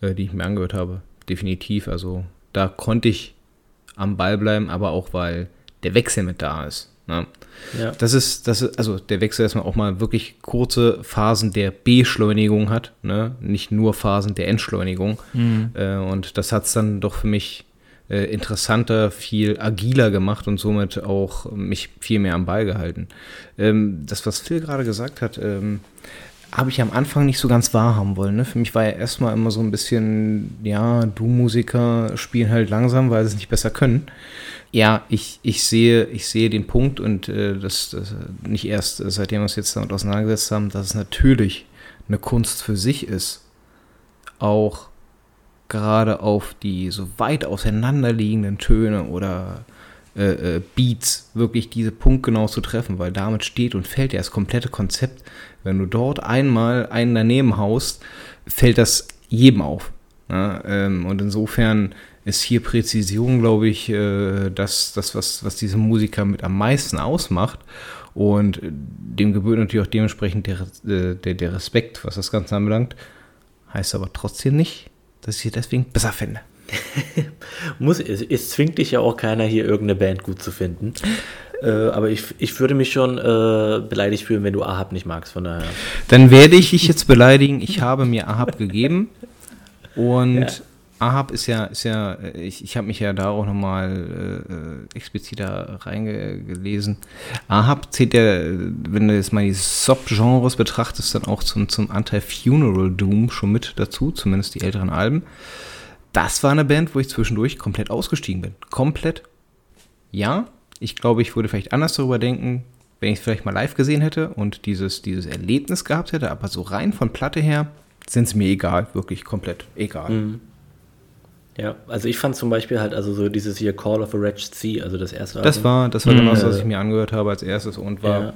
äh, die ich mir angehört habe. Definitiv. Also da konnte ich am Ball bleiben, aber auch weil der Wechsel mit da ist. Ne? Ja. Das ist, das ist, also der Wechsel, dass man auch mal wirklich kurze Phasen der Beschleunigung hat, ne? nicht nur Phasen der Entschleunigung. Mhm. Äh, und das hat es dann doch für mich äh, interessanter, viel agiler gemacht und somit auch mich viel mehr am Ball gehalten. Ähm, das, was Phil gerade gesagt hat, ähm, habe ich am Anfang nicht so ganz wahrhaben wollen. Ne? Für mich war ja erstmal immer so ein bisschen, ja, Du-Musiker spielen halt langsam, weil sie es nicht besser können. Ja, ich, ich, sehe, ich sehe den Punkt und äh, das, das nicht erst, seitdem wir uns jetzt damit auseinandergesetzt haben, dass es natürlich eine Kunst für sich ist, auch gerade auf die so weit auseinanderliegenden Töne oder äh, äh, Beats wirklich diese punktgenau zu treffen, weil damit steht und fällt ja das komplette Konzept. Wenn du dort einmal einen daneben haust, fällt das jedem auf. Ja, ähm, und insofern ist hier Präzision, glaube ich, äh, das, das was, was diese Musiker mit am meisten ausmacht. Und dem gebührt natürlich auch dementsprechend der, äh, der, der Respekt, was das Ganze anbelangt. Heißt aber trotzdem nicht, dass ich sie deswegen besser finde. Muss, es, es, zwingt dich ja auch keiner, hier irgendeine Band gut zu finden. Äh, aber ich, ich würde mich schon äh, beleidigt fühlen, wenn du Ahab nicht magst. Von daher. Dann werde ich dich jetzt beleidigen. Ich habe mir Ahab gegeben. Und ja. Ahab ist ja, ist ja, ich, ich habe mich ja da auch nochmal äh, expliziter reingelesen. Ahab zählt ja, wenn du jetzt mal die Sub-Genres betrachtest, dann auch zum, zum Anteil Funeral Doom schon mit dazu, zumindest die älteren Alben. Das war eine Band, wo ich zwischendurch komplett ausgestiegen bin. Komplett. Ja, ich glaube, ich würde vielleicht anders darüber denken, wenn ich es vielleicht mal live gesehen hätte und dieses, dieses Erlebnis gehabt hätte, aber so rein von Platte her sind es mir egal, wirklich komplett egal. Mhm. Ja, also ich fand zum Beispiel halt also so dieses hier Call of a Wretched Sea, also das erste Das war, das war genau das, was ich mir angehört habe als erstes und war. Ja,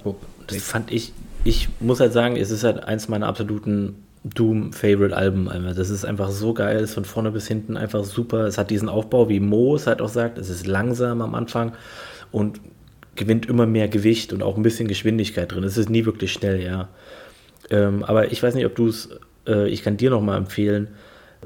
das fand ich, ich muss halt sagen, es ist halt eins meiner absoluten Doom-Favorite-Alben. Das ist einfach so geil, ist von vorne bis hinten einfach super. Es hat diesen Aufbau, wie Mo es halt auch sagt, es ist langsam am Anfang und gewinnt immer mehr Gewicht und auch ein bisschen Geschwindigkeit drin. Es ist nie wirklich schnell, ja. Ähm, aber ich weiß nicht, ob du es, äh, ich kann dir nochmal empfehlen,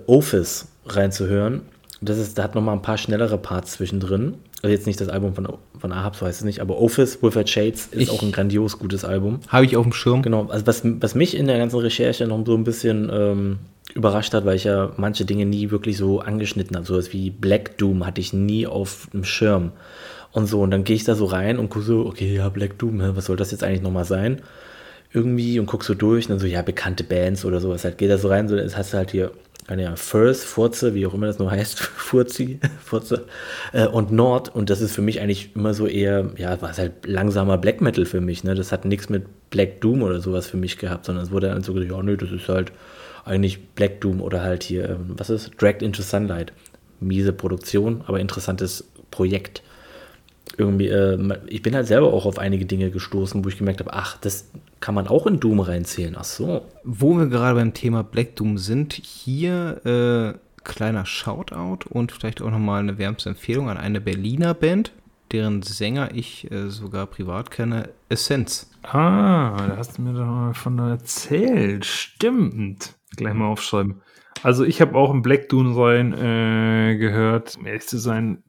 Office reinzuhören. Das ist, da hat nochmal ein paar schnellere Parts zwischendrin. Also jetzt nicht das Album von, von Ahab, so heißt es nicht, aber Office Without Shades ist ich, auch ein grandios gutes Album. Habe ich auf dem Schirm. Genau, also was, was mich in der ganzen Recherche noch so ein bisschen ähm, überrascht hat, weil ich ja manche Dinge nie wirklich so angeschnitten habe. Sowas wie Black Doom hatte ich nie auf dem Schirm. Und so, und dann gehe ich da so rein und gucke so, okay, ja, Black Doom, was soll das jetzt eigentlich nochmal sein? Irgendwie und guck so durch und dann so, ja, bekannte Bands oder sowas. Halt geht da so rein, so, das hast du halt hier ja, First, Furze, wie auch immer das nur heißt, Furzi, Furze, äh, und Nord. Und das ist für mich eigentlich immer so eher, ja, war es halt langsamer Black Metal für mich. Ne? Das hat nichts mit Black Doom oder sowas für mich gehabt, sondern es wurde dann so gesagt, ja, nö, das ist halt eigentlich Black Doom oder halt hier, ähm, was ist, Dragged into Sunlight. Miese Produktion, aber interessantes Projekt irgendwie, äh, ich bin halt selber auch auf einige Dinge gestoßen, wo ich gemerkt habe, ach, das kann man auch in Doom reinzählen. Ach so. Wo wir gerade beim Thema Black Doom sind, hier äh, kleiner Shoutout und vielleicht auch nochmal eine wärmste Empfehlung an eine Berliner Band, deren Sänger ich äh, sogar privat kenne, Essence. Ah, da hast du mir doch mal von erzählt. Stimmt. Gleich mal aufschreiben. Also ich habe auch im Black Doom rein äh, gehört. Um ehrlich zu sein,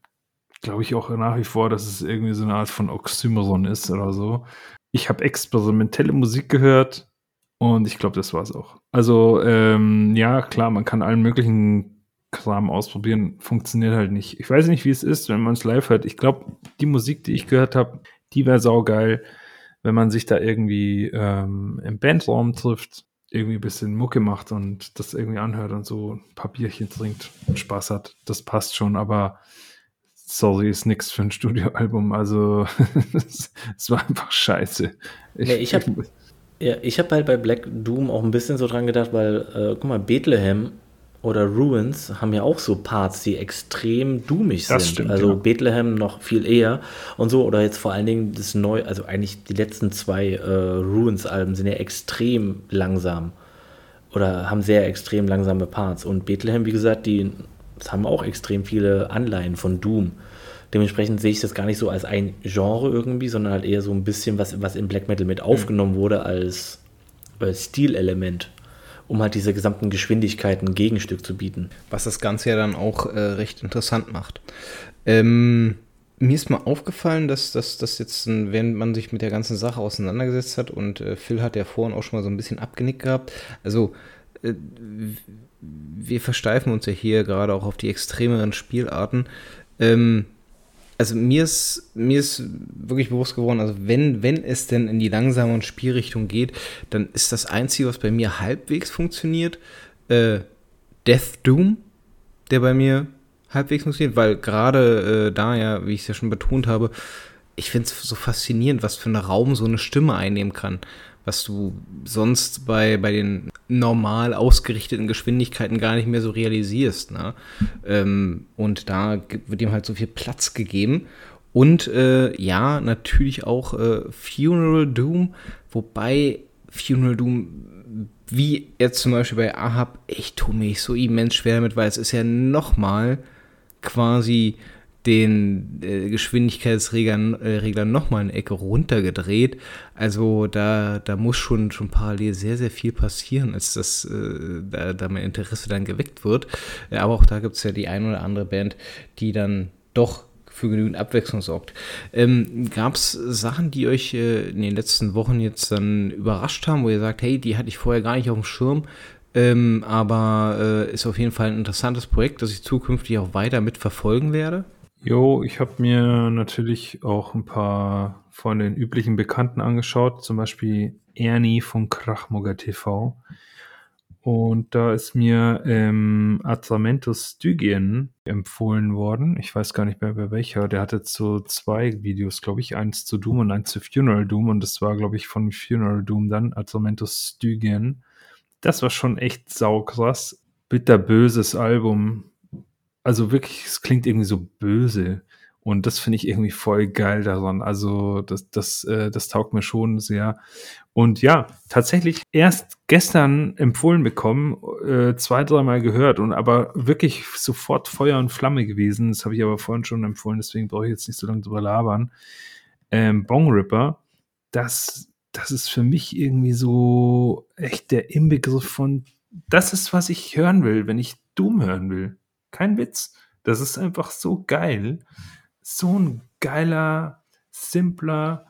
glaube ich auch nach wie vor, dass es irgendwie so eine Art von Oxymoron ist oder so. Ich habe experimentelle Musik gehört und ich glaube, das war es auch. Also, ähm, ja, klar, man kann allen möglichen Kram ausprobieren, funktioniert halt nicht. Ich weiß nicht, wie es ist, wenn man es live hört. Ich glaube, die Musik, die ich gehört habe, die wäre saugeil, wenn man sich da irgendwie ähm, im Bandraum trifft, irgendwie ein bisschen Mucke macht und das irgendwie anhört und so ein paar Bierchen trinkt und Spaß hat. Das passt schon, aber sorry, ist nichts für ein Studioalbum. Also es war einfach scheiße. Ich, ja, ich habe ja, hab halt bei Black Doom auch ein bisschen so dran gedacht, weil, äh, guck mal, Bethlehem oder Ruins haben ja auch so Parts, die extrem doomig sind. Stimmt, also ja. Bethlehem noch viel eher und so. Oder jetzt vor allen Dingen das neue, also eigentlich die letzten zwei äh, Ruins-Alben sind ja extrem langsam. Oder haben sehr extrem langsame Parts. Und Bethlehem, wie gesagt, die haben auch extrem viele Anleihen von Doom. Dementsprechend sehe ich das gar nicht so als ein Genre irgendwie, sondern halt eher so ein bisschen, was, was in Black Metal mit aufgenommen wurde als, als Stilelement. um halt diese gesamten Geschwindigkeiten ein Gegenstück zu bieten. Was das Ganze ja dann auch äh, recht interessant macht. Ähm, mir ist mal aufgefallen, dass das jetzt, wenn man sich mit der ganzen Sache auseinandergesetzt hat und äh, Phil hat ja vorhin auch schon mal so ein bisschen abgenickt gehabt, also äh, wir versteifen uns ja hier gerade auch auf die extremeren Spielarten. Ähm, also mir ist, mir ist wirklich bewusst geworden, also wenn, wenn es denn in die langsameren Spielrichtung geht, dann ist das Einzige, was bei mir halbwegs funktioniert, äh, Death Doom, der bei mir halbwegs funktioniert, weil gerade äh, da ja, wie ich es ja schon betont habe, ich finde es so faszinierend, was für einen Raum so eine Stimme einnehmen kann, was du sonst bei, bei den normal ausgerichteten Geschwindigkeiten gar nicht mehr so realisierst. Ne? Ähm, und da wird ihm halt so viel Platz gegeben. Und äh, ja, natürlich auch äh, Funeral Doom, wobei Funeral Doom wie jetzt zum Beispiel bei Ahab, ich tue mich so immens schwer damit, weil es ist ja nochmal quasi den äh, Geschwindigkeitsreglern äh, Regler nochmal eine Ecke runtergedreht. Also da, da muss schon, schon parallel sehr, sehr viel passieren, als das, äh, da, da mein Interesse dann geweckt wird. aber auch da gibt es ja die ein oder andere Band, die dann doch für genügend Abwechslung sorgt. Ähm, Gab es Sachen, die euch äh, in den letzten Wochen jetzt dann überrascht haben, wo ihr sagt, hey, die hatte ich vorher gar nicht auf dem Schirm, ähm, aber äh, ist auf jeden Fall ein interessantes Projekt, das ich zukünftig auch weiter mitverfolgen werde. Jo, ich habe mir natürlich auch ein paar von den üblichen Bekannten angeschaut, zum Beispiel Ernie von Krachmogger TV. Und da ist mir ähm, Atramentus Stygien empfohlen worden. Ich weiß gar nicht mehr bei welcher. Der hatte so zwei Videos, glaube ich. Eins zu Doom und eins zu Funeral Doom. Und das war, glaube ich, von Funeral Doom dann, Atramentus Stygien. Das war schon echt saukrass. Bitterböses Album. Also wirklich, es klingt irgendwie so böse. Und das finde ich irgendwie voll geil daran. Also das, das, äh, das taugt mir schon sehr. Und ja, tatsächlich erst gestern empfohlen bekommen, äh, zwei, dreimal gehört und aber wirklich sofort Feuer und Flamme gewesen. Das habe ich aber vorhin schon empfohlen, deswegen brauche ich jetzt nicht so lange drüber labern. Ähm, Bong Ripper, das das ist für mich irgendwie so echt der Inbegriff von, das ist, was ich hören will, wenn ich Doom hören will. Kein Witz. Das ist einfach so geil. So ein geiler, simpler,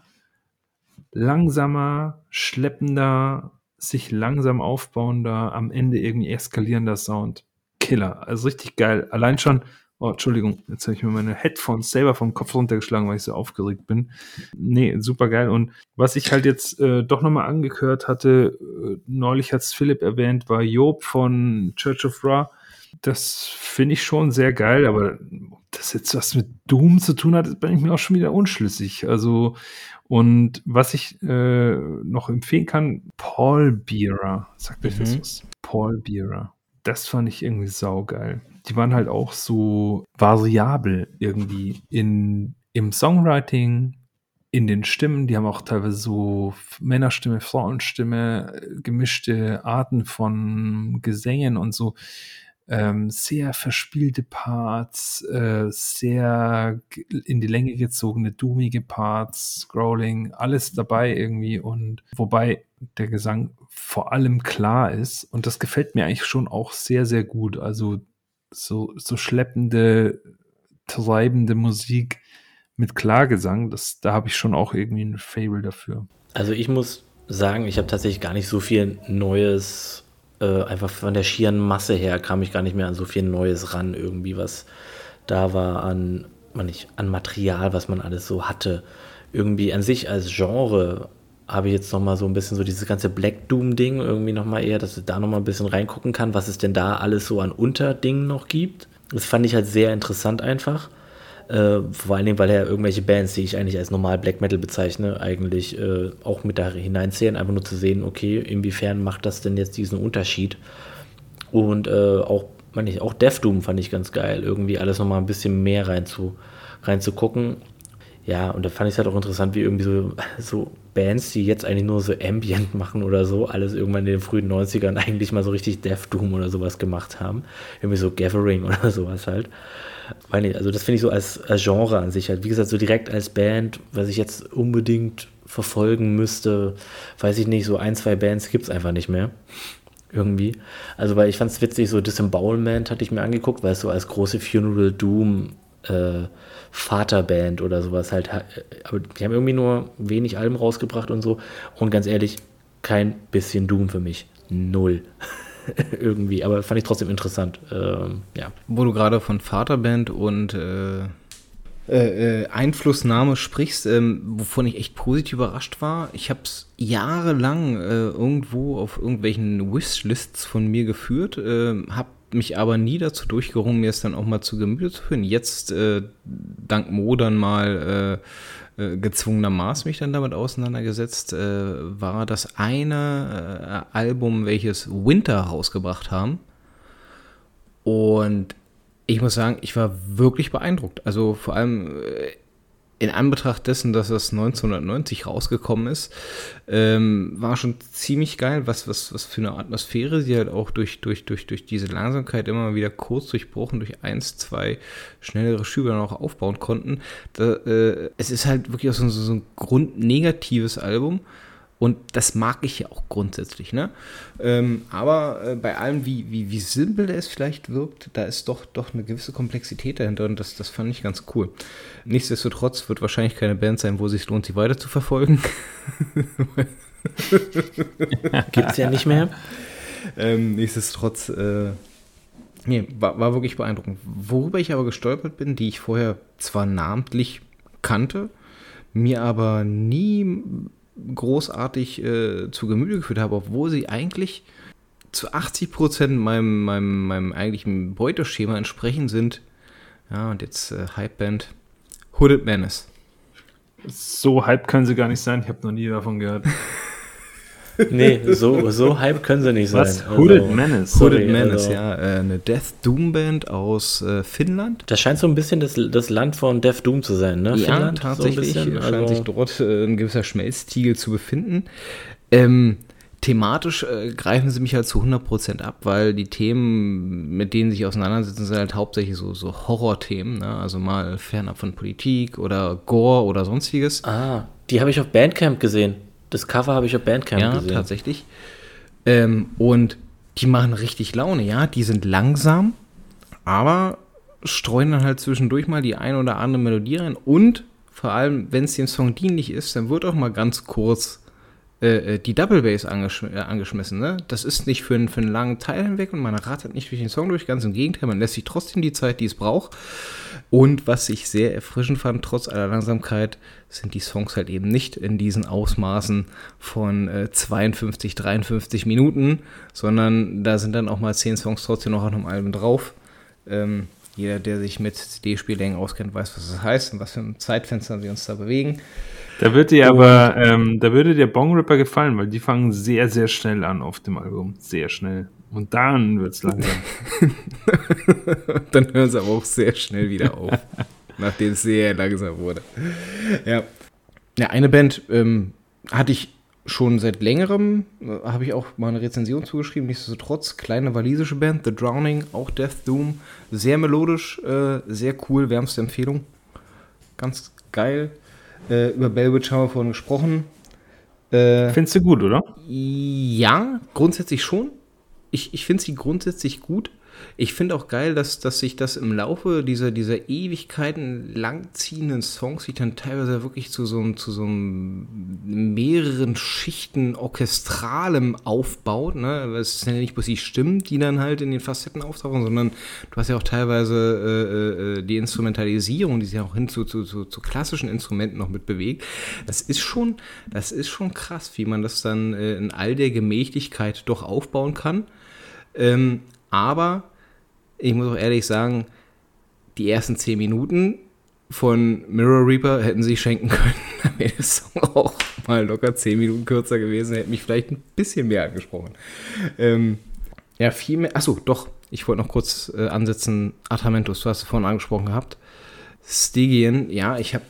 langsamer, schleppender, sich langsam aufbauender, am Ende irgendwie eskalierender Sound. Killer. Also richtig geil. Allein schon, Oh, Entschuldigung, jetzt habe ich mir meine Headphones selber vom Kopf runtergeschlagen, weil ich so aufgeregt bin. Nee, super geil. Und was ich halt jetzt äh, doch nochmal angehört hatte, äh, neulich hat es Philipp erwähnt, war Job von Church of Ra. Das finde ich schon sehr geil, aber das jetzt was mit Doom zu tun hat, bin ich mir auch schon wieder unschlüssig. Also, und was ich äh, noch empfehlen kann, Paul Beerer. Sagt euch mhm. das was? Paul Beerer. Das fand ich irgendwie saugeil die waren halt auch so variabel irgendwie in, im Songwriting, in den Stimmen. Die haben auch teilweise so Männerstimme, Frauenstimme, gemischte Arten von Gesängen und so. Ähm, sehr verspielte Parts, äh, sehr in die Länge gezogene, doomige Parts, Scrolling, alles dabei irgendwie und wobei der Gesang vor allem klar ist und das gefällt mir eigentlich schon auch sehr, sehr gut. Also so, so schleppende, treibende Musik mit Klagesang, das, da habe ich schon auch irgendwie ein Fable dafür. Also ich muss sagen, ich habe tatsächlich gar nicht so viel Neues, äh, einfach von der schieren Masse her kam ich gar nicht mehr an so viel Neues ran, irgendwie, was da war an, man nicht, an Material, was man alles so hatte. Irgendwie an sich als Genre habe ich jetzt nochmal so ein bisschen so dieses ganze Black Doom-Ding irgendwie nochmal eher, dass ich da nochmal ein bisschen reingucken kann, was es denn da alles so an Unterdingen noch gibt. Das fand ich halt sehr interessant einfach. Äh, vor allen Dingen, weil ja irgendwelche Bands, die ich eigentlich als normal Black Metal bezeichne, eigentlich äh, auch mit da hineinzählen, einfach nur zu sehen, okay, inwiefern macht das denn jetzt diesen Unterschied? Und äh, auch, meine ich, auch Death Doom fand ich ganz geil, irgendwie alles nochmal ein bisschen mehr rein zu, reinzugucken. Ja, und da fand ich es halt auch interessant, wie irgendwie so, so Bands, die jetzt eigentlich nur so Ambient machen oder so, alles irgendwann in den frühen 90ern eigentlich mal so richtig Death Doom oder sowas gemacht haben. Irgendwie so Gathering oder sowas halt. Also das finde ich so als, als Genre an sich halt. Wie gesagt, so direkt als Band, was ich jetzt unbedingt verfolgen müsste, weiß ich nicht, so ein, zwei Bands gibt es einfach nicht mehr. irgendwie. Also, weil ich fand es witzig, so Disembowelment hatte ich mir angeguckt, weil es so als große Funeral Doom äh, Vaterband oder sowas halt, aber die haben irgendwie nur wenig Alben rausgebracht und so. Und ganz ehrlich, kein bisschen Doom für mich. Null. irgendwie, aber fand ich trotzdem interessant. Ähm, ja. Wo du gerade von Vaterband und äh, äh, äh, Einflussnahme sprichst, ähm, wovon ich echt positiv überrascht war. Ich habe es jahrelang äh, irgendwo auf irgendwelchen Wishlists von mir geführt, äh, habe mich aber nie dazu durchgerungen, mir es dann auch mal zu Gemüte zu führen. Jetzt, äh, dank Mo dann mal äh, äh, gezwungenermaßen mich dann damit auseinandergesetzt, äh, war das eine äh, Album, welches Winter rausgebracht haben. Und ich muss sagen, ich war wirklich beeindruckt. Also vor allem äh, in Anbetracht dessen, dass das 1990 rausgekommen ist, ähm, war schon ziemlich geil, was, was, was für eine Atmosphäre sie halt auch durch, durch, durch, durch diese Langsamkeit immer wieder kurz durchbrochen, durch eins, zwei schnellere Schübe dann auch aufbauen konnten. Da, äh, es ist halt wirklich auch so, so ein grundnegatives Album und das mag ich ja auch grundsätzlich, ne? Ähm, aber äh, bei allem, wie, wie, wie simpel es vielleicht wirkt, da ist doch, doch eine gewisse Komplexität dahinter und das, das fand ich ganz cool. Nichtsdestotrotz wird wahrscheinlich keine Band sein, wo es sich lohnt, sie weiter zu verfolgen. Gibt es ja nicht mehr. Ähm, nichtsdestotrotz, äh, nee, war, war wirklich beeindruckend. Worüber ich aber gestolpert bin, die ich vorher zwar namentlich kannte, mir aber nie großartig äh, zu Gemüte geführt habe, obwohl sie eigentlich zu 80 Prozent meinem, meinem, meinem eigentlichen Beuteschema entsprechen sind. Ja, und jetzt äh, Hypeband Hooded Menace. So hype können sie gar nicht sein. Ich habe noch nie davon gehört. nee, so, so hype können sie nicht sein. Was? Hooded also, Menace. Hooded Menace, also, ja. Äh, eine Death Doom Band aus äh, Finnland. Das scheint so ein bisschen das, das Land von Death Doom zu sein, ne? Ja, Finnland, tatsächlich. So bisschen, scheint also sich dort äh, ein gewisser Schmelztiegel zu befinden. Ähm, thematisch äh, greifen sie mich halt zu 100% ab, weil die Themen, mit denen sie sich auseinandersetzen, sind halt hauptsächlich so, so Horrorthemen, ne? also mal fernab von Politik oder Gore oder sonstiges. Ah, die habe ich auf Bandcamp gesehen. Das Cover habe ich auf Bandcamp ja, gesehen. Ja, tatsächlich. Ähm, und die machen richtig Laune, ja. Die sind langsam, aber streuen dann halt zwischendurch mal die ein oder andere Melodie rein. Und vor allem, wenn es dem Song dienlich ist, dann wird auch mal ganz kurz äh, äh, die Double Bass angeschm äh, angeschmissen. Ne? Das ist nicht für, für einen langen Teil hinweg und man rattert nicht durch den Song durch, ganz im Gegenteil, man lässt sich trotzdem die Zeit, die es braucht. Und was ich sehr erfrischend fand, trotz aller Langsamkeit, sind die Songs halt eben nicht in diesen Ausmaßen von äh, 52, 53 Minuten, sondern da sind dann auch mal 10 Songs trotzdem noch auf einem Album drauf. Ähm, jeder, der sich mit CD-Spiellängen auskennt, weiß, was das heißt und was für ein Zeitfenster wir uns da bewegen. Da würde dir aber, ähm, da würde dir Bong Ripper gefallen, weil die fangen sehr, sehr schnell an auf dem Album. Sehr schnell. Und dann wird es langsam. dann hören sie aber auch sehr schnell wieder auf. nachdem es sehr langsam wurde. Ja. Ja, eine Band ähm, hatte ich schon seit längerem, äh, habe ich auch mal eine Rezension zugeschrieben, nichtsdestotrotz, kleine walisische Band, The Drowning, auch Death Doom, sehr melodisch, äh, sehr cool, wärmste Empfehlung. Ganz geil. Äh, über Bellwitch haben wir vorhin gesprochen. Äh, Findest du gut, oder? Ja, grundsätzlich schon. Ich, ich finde sie grundsätzlich gut. Ich finde auch geil, dass, dass sich das im Laufe dieser, dieser Ewigkeiten langziehenden Songs sich dann teilweise wirklich zu so, zu so einem mehreren Schichten orchestralem aufbaut. Ne? Es sind ja nicht bloß die Stimmen, die dann halt in den Facetten auftauchen, sondern du hast ja auch teilweise äh, äh, die Instrumentalisierung, die sich auch hin zu, zu, zu, zu klassischen Instrumenten noch mit bewegt. Das ist schon, das ist schon krass, wie man das dann äh, in all der Gemächlichkeit doch aufbauen kann. Ähm, aber ich muss auch ehrlich sagen, die ersten zehn Minuten von Mirror Reaper hätten sie schenken können. Dann wäre der Song auch mal locker zehn Minuten kürzer gewesen, hätte mich vielleicht ein bisschen mehr angesprochen. Ähm, ja, viel mehr. Achso, doch, ich wollte noch kurz äh, ansetzen. Atamentus, du hast es vorhin angesprochen gehabt. Stygian, ja, ich habe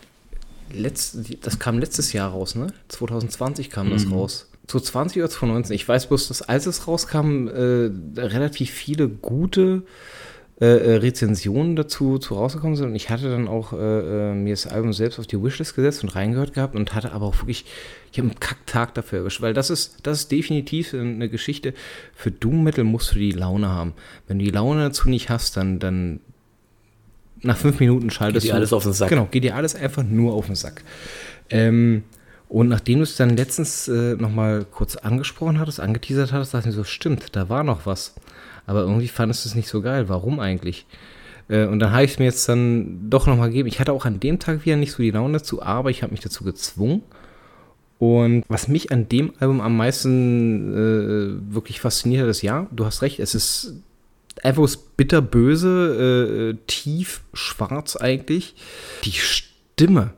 das kam letztes Jahr raus, ne? 2020 kam das mhm. raus. 2020 oder 2019. Ich weiß bloß, dass als es rauskam, äh, relativ viele gute äh, äh, Rezensionen dazu zu rausgekommen sind. Und ich hatte dann auch äh, äh, mir das Album selbst auf die Wishlist gesetzt und reingehört gehabt und hatte aber auch wirklich, ich habe einen Kacktag dafür erwischt, weil das ist, das ist definitiv eine Geschichte. Für Doom Metal musst du die Laune haben. Wenn du die Laune dazu nicht hast, dann, dann nach fünf Minuten schaltest geht dir alles auf den Sack. Genau, geht dir alles einfach nur auf den Sack. Ähm, und nachdem du es dann letztens äh, nochmal kurz angesprochen hattest, angeteasert hattest, dachte ich mir so, stimmt, da war noch was aber irgendwie fandest du es nicht so geil. Warum eigentlich? Äh, und dann habe ich es mir jetzt dann doch nochmal gegeben. Ich hatte auch an dem Tag wieder nicht so die Laune dazu, aber ich habe mich dazu gezwungen. Und was mich an dem Album am meisten äh, wirklich fasziniert hat, ist ja, du hast recht, es ist einfach bitterböse, äh, tief schwarz eigentlich. Die Stimme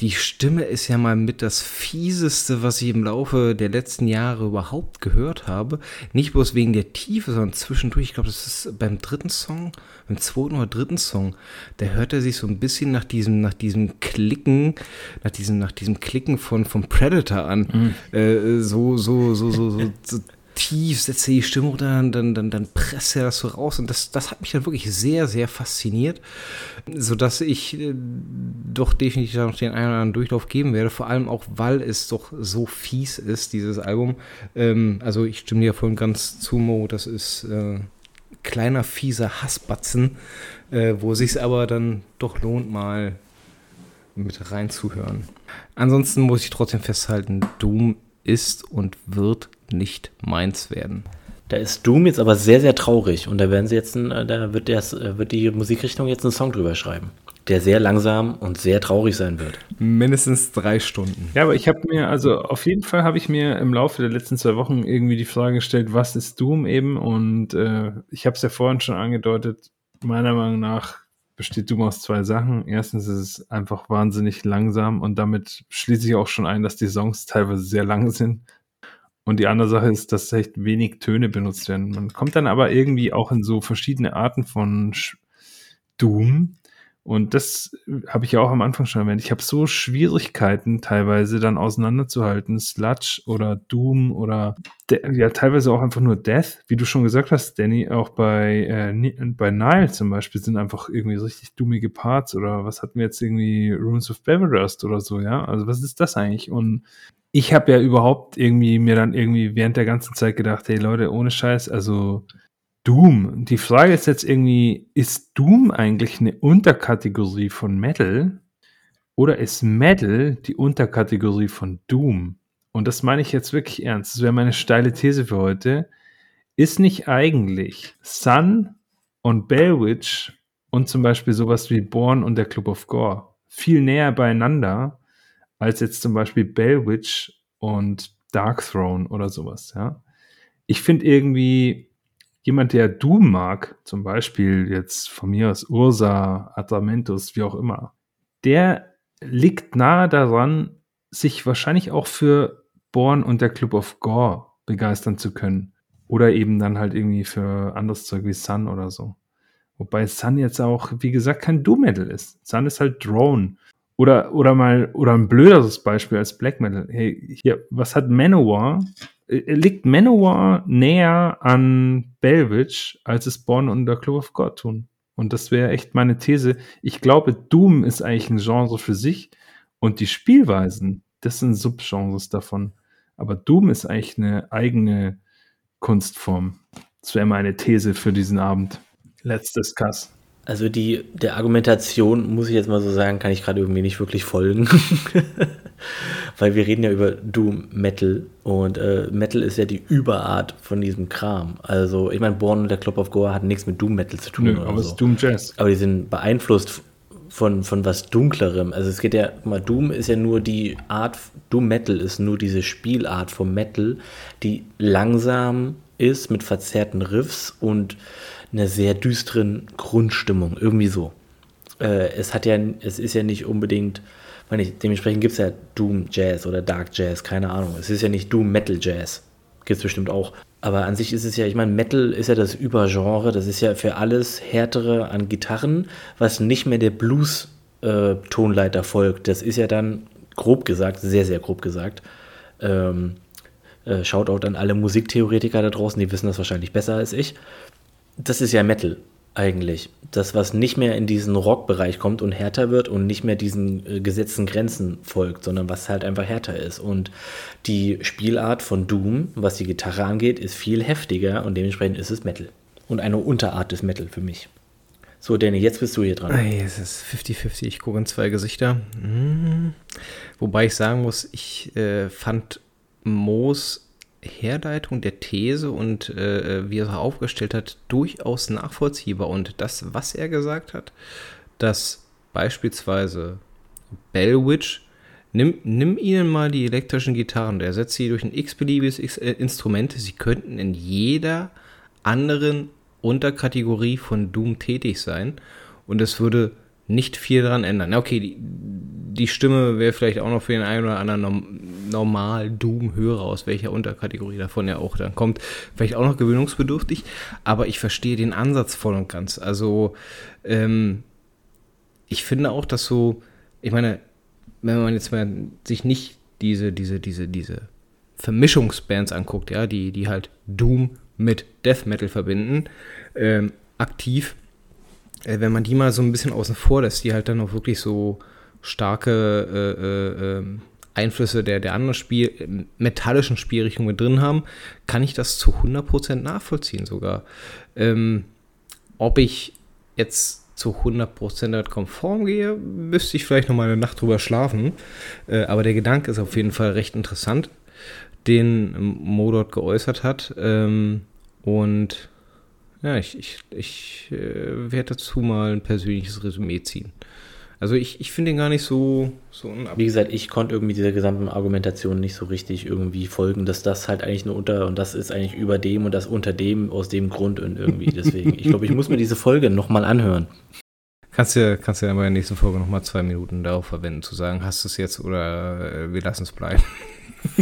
die Stimme ist ja mal mit das Fieseste, was ich im Laufe der letzten Jahre überhaupt gehört habe. Nicht bloß wegen der Tiefe, sondern zwischendurch. Ich glaube, das ist beim dritten Song, beim zweiten oder dritten Song, da hört er sich so ein bisschen nach diesem, nach diesem Klicken, nach diesem, nach diesem Klicken von, vom Predator an. Mhm. Äh, so, so, so, so, so, so tief setzt die Stimme runter, dann, dann, dann, dann presst er das so raus. Und das, das hat mich dann wirklich sehr, sehr fasziniert, sodass ich äh, doch definitiv noch den einen oder anderen Durchlauf geben werde. Vor allem auch, weil es doch so fies ist, dieses Album. Ähm, also ich stimme dir voll ganz zu, Mo. Das ist äh, kleiner, fieser Hassbatzen, äh, wo sich aber dann doch lohnt, mal mit reinzuhören. Ansonsten muss ich trotzdem festhalten, Doom ist und wird nicht meins werden. Da ist Doom jetzt aber sehr, sehr traurig und da werden sie jetzt, ein, äh, da wird, das, äh, wird die Musikrichtung jetzt einen Song drüber schreiben, der sehr langsam und sehr traurig sein wird. Mindestens drei Stunden. Ja, aber ich habe mir, also auf jeden Fall habe ich mir im Laufe der letzten zwei Wochen irgendwie die Frage gestellt, was ist Doom eben? Und äh, ich habe es ja vorhin schon angedeutet, meiner Meinung nach besteht Doom aus zwei Sachen. Erstens ist es einfach wahnsinnig langsam und damit schließe ich auch schon ein, dass die Songs teilweise sehr lang sind. Und die andere Sache ist, dass echt wenig Töne benutzt werden. Man kommt dann aber irgendwie auch in so verschiedene Arten von Doom. Und das habe ich ja auch am Anfang schon erwähnt. Ich habe so Schwierigkeiten teilweise dann auseinanderzuhalten. Sludge oder Doom oder ja teilweise auch einfach nur Death, wie du schon gesagt hast, Danny. Auch bei äh, bei Nile zum Beispiel sind einfach irgendwie richtig dummige Parts oder was hatten wir jetzt irgendwie Runes of Beverest oder so, ja. Also was ist das eigentlich? Und ich habe ja überhaupt irgendwie mir dann irgendwie während der ganzen Zeit gedacht, hey Leute, ohne Scheiß, also Doom. Die Frage ist jetzt irgendwie, ist Doom eigentlich eine Unterkategorie von Metal oder ist Metal die Unterkategorie von Doom? Und das meine ich jetzt wirklich ernst. Das wäre meine steile These für heute. Ist nicht eigentlich Sun und Bellwitch und zum Beispiel sowas wie Born und der Club of Gore viel näher beieinander als jetzt zum Beispiel Bellwitch und Dark Throne oder sowas, ja. Ich finde irgendwie, jemand, der Doom mag, zum Beispiel jetzt von mir aus Ursa, Atramentus, wie auch immer, der liegt nahe daran, sich wahrscheinlich auch für Born und der Club of Gore begeistern zu können. Oder eben dann halt irgendwie für anderes Zeug wie Sun oder so. Wobei Sun jetzt auch, wie gesagt, kein Doom-Metal ist. Sun ist halt Drone. Oder, oder mal, oder ein blöderes Beispiel als Black Metal. Hey, hier, was hat Manowar? Äh, liegt Manowar näher an Belwich, als es Born und der Club of God tun? Und das wäre echt meine These. Ich glaube, Doom ist eigentlich ein Genre für sich und die Spielweisen, das sind Subgenres davon. Aber Doom ist eigentlich eine eigene Kunstform. Das wäre meine These für diesen Abend. Let's discuss. Also die, der Argumentation, muss ich jetzt mal so sagen, kann ich gerade irgendwie nicht wirklich folgen. Weil wir reden ja über Doom Metal und äh, Metal ist ja die Überart von diesem Kram. Also ich meine, Born und der Club of Gore hat nichts mit Doom Metal zu tun. Nö, aber es ist Doom Jazz. Aber die sind beeinflusst von, von was Dunklerem. Also es geht ja, mal, Doom ist ja nur die Art, Doom Metal ist nur diese Spielart vom Metal, die langsam ist mit verzerrten Riffs und einer sehr düsteren Grundstimmung, irgendwie so. Äh, es hat ja, es ist ja nicht unbedingt, meine ich, dementsprechend gibt es ja Doom Jazz oder Dark Jazz, keine Ahnung. Es ist ja nicht Doom Metal Jazz. Gibt es bestimmt auch. Aber an sich ist es ja, ich meine, Metal ist ja das Übergenre, das ist ja für alles härtere an Gitarren, was nicht mehr der Blues-Tonleiter äh, folgt. Das ist ja dann, grob gesagt, sehr, sehr grob gesagt, ähm, äh, Shoutout an alle Musiktheoretiker da draußen, die wissen das wahrscheinlich besser als ich das ist ja Metal. eigentlich. Das, was nicht mehr in diesen Rockbereich kommt und härter wird und nicht mehr diesen äh, gesetzten Grenzen folgt, sondern was halt einfach härter ist. Und die Spielart von Doom, was die Gitarre angeht, ist viel heftiger und dementsprechend ist es Metal. Und eine Unterart des Metal für mich. So, Danny, jetzt bist du hier dran. Es ist 50-50, ich gucke in zwei Gesichter. Hm. Wobei ich sagen muss, ich äh, fand Moos Herleitung der These und äh, wie er es aufgestellt hat, durchaus nachvollziehbar. Und das, was er gesagt hat, dass beispielsweise Bellwitch, nimm, nimm ihnen mal die elektrischen Gitarren, der setzt sie durch ein x-beliebiges x äh, Instrument, sie könnten in jeder anderen Unterkategorie von Doom tätig sein und es würde nicht viel daran ändern. Okay, die, die Stimme wäre vielleicht auch noch für den einen oder anderen normal Doom-Hörer, aus welcher Unterkategorie davon ja auch dann kommt, vielleicht auch noch gewöhnungsbedürftig, aber ich verstehe den Ansatz voll und ganz. Also, ähm, ich finde auch, dass so, ich meine, wenn man jetzt mal sich nicht diese, diese, diese, diese Vermischungsbands anguckt, ja, die, die halt Doom mit Death Metal verbinden, ähm, aktiv, wenn man die mal so ein bisschen außen vor lässt, die halt dann auch wirklich so starke äh, äh, ähm, Einflüsse der, der anderen Spiel, metallischen Spielrichtungen drin haben, kann ich das zu 100% nachvollziehen sogar. Ähm, ob ich jetzt zu 100% konform gehe, müsste ich vielleicht noch mal eine Nacht drüber schlafen. Äh, aber der Gedanke ist auf jeden Fall recht interessant, den Mo dort geäußert hat. Ähm, und ja, ich, ich, ich äh, werde dazu mal ein persönliches Resümee ziehen. Also ich, ich finde ihn gar nicht so, so unab Wie gesagt, ich konnte irgendwie dieser gesamten Argumentation nicht so richtig irgendwie folgen, dass das halt eigentlich nur unter und das ist eigentlich über dem und das unter dem aus dem Grund und irgendwie. Deswegen, ich glaube, ich muss mir diese Folge nochmal anhören. Kannst du kannst ja in der nächsten Folge nochmal zwei Minuten darauf verwenden, zu sagen, hast du es jetzt oder äh, wir lassen es bleiben.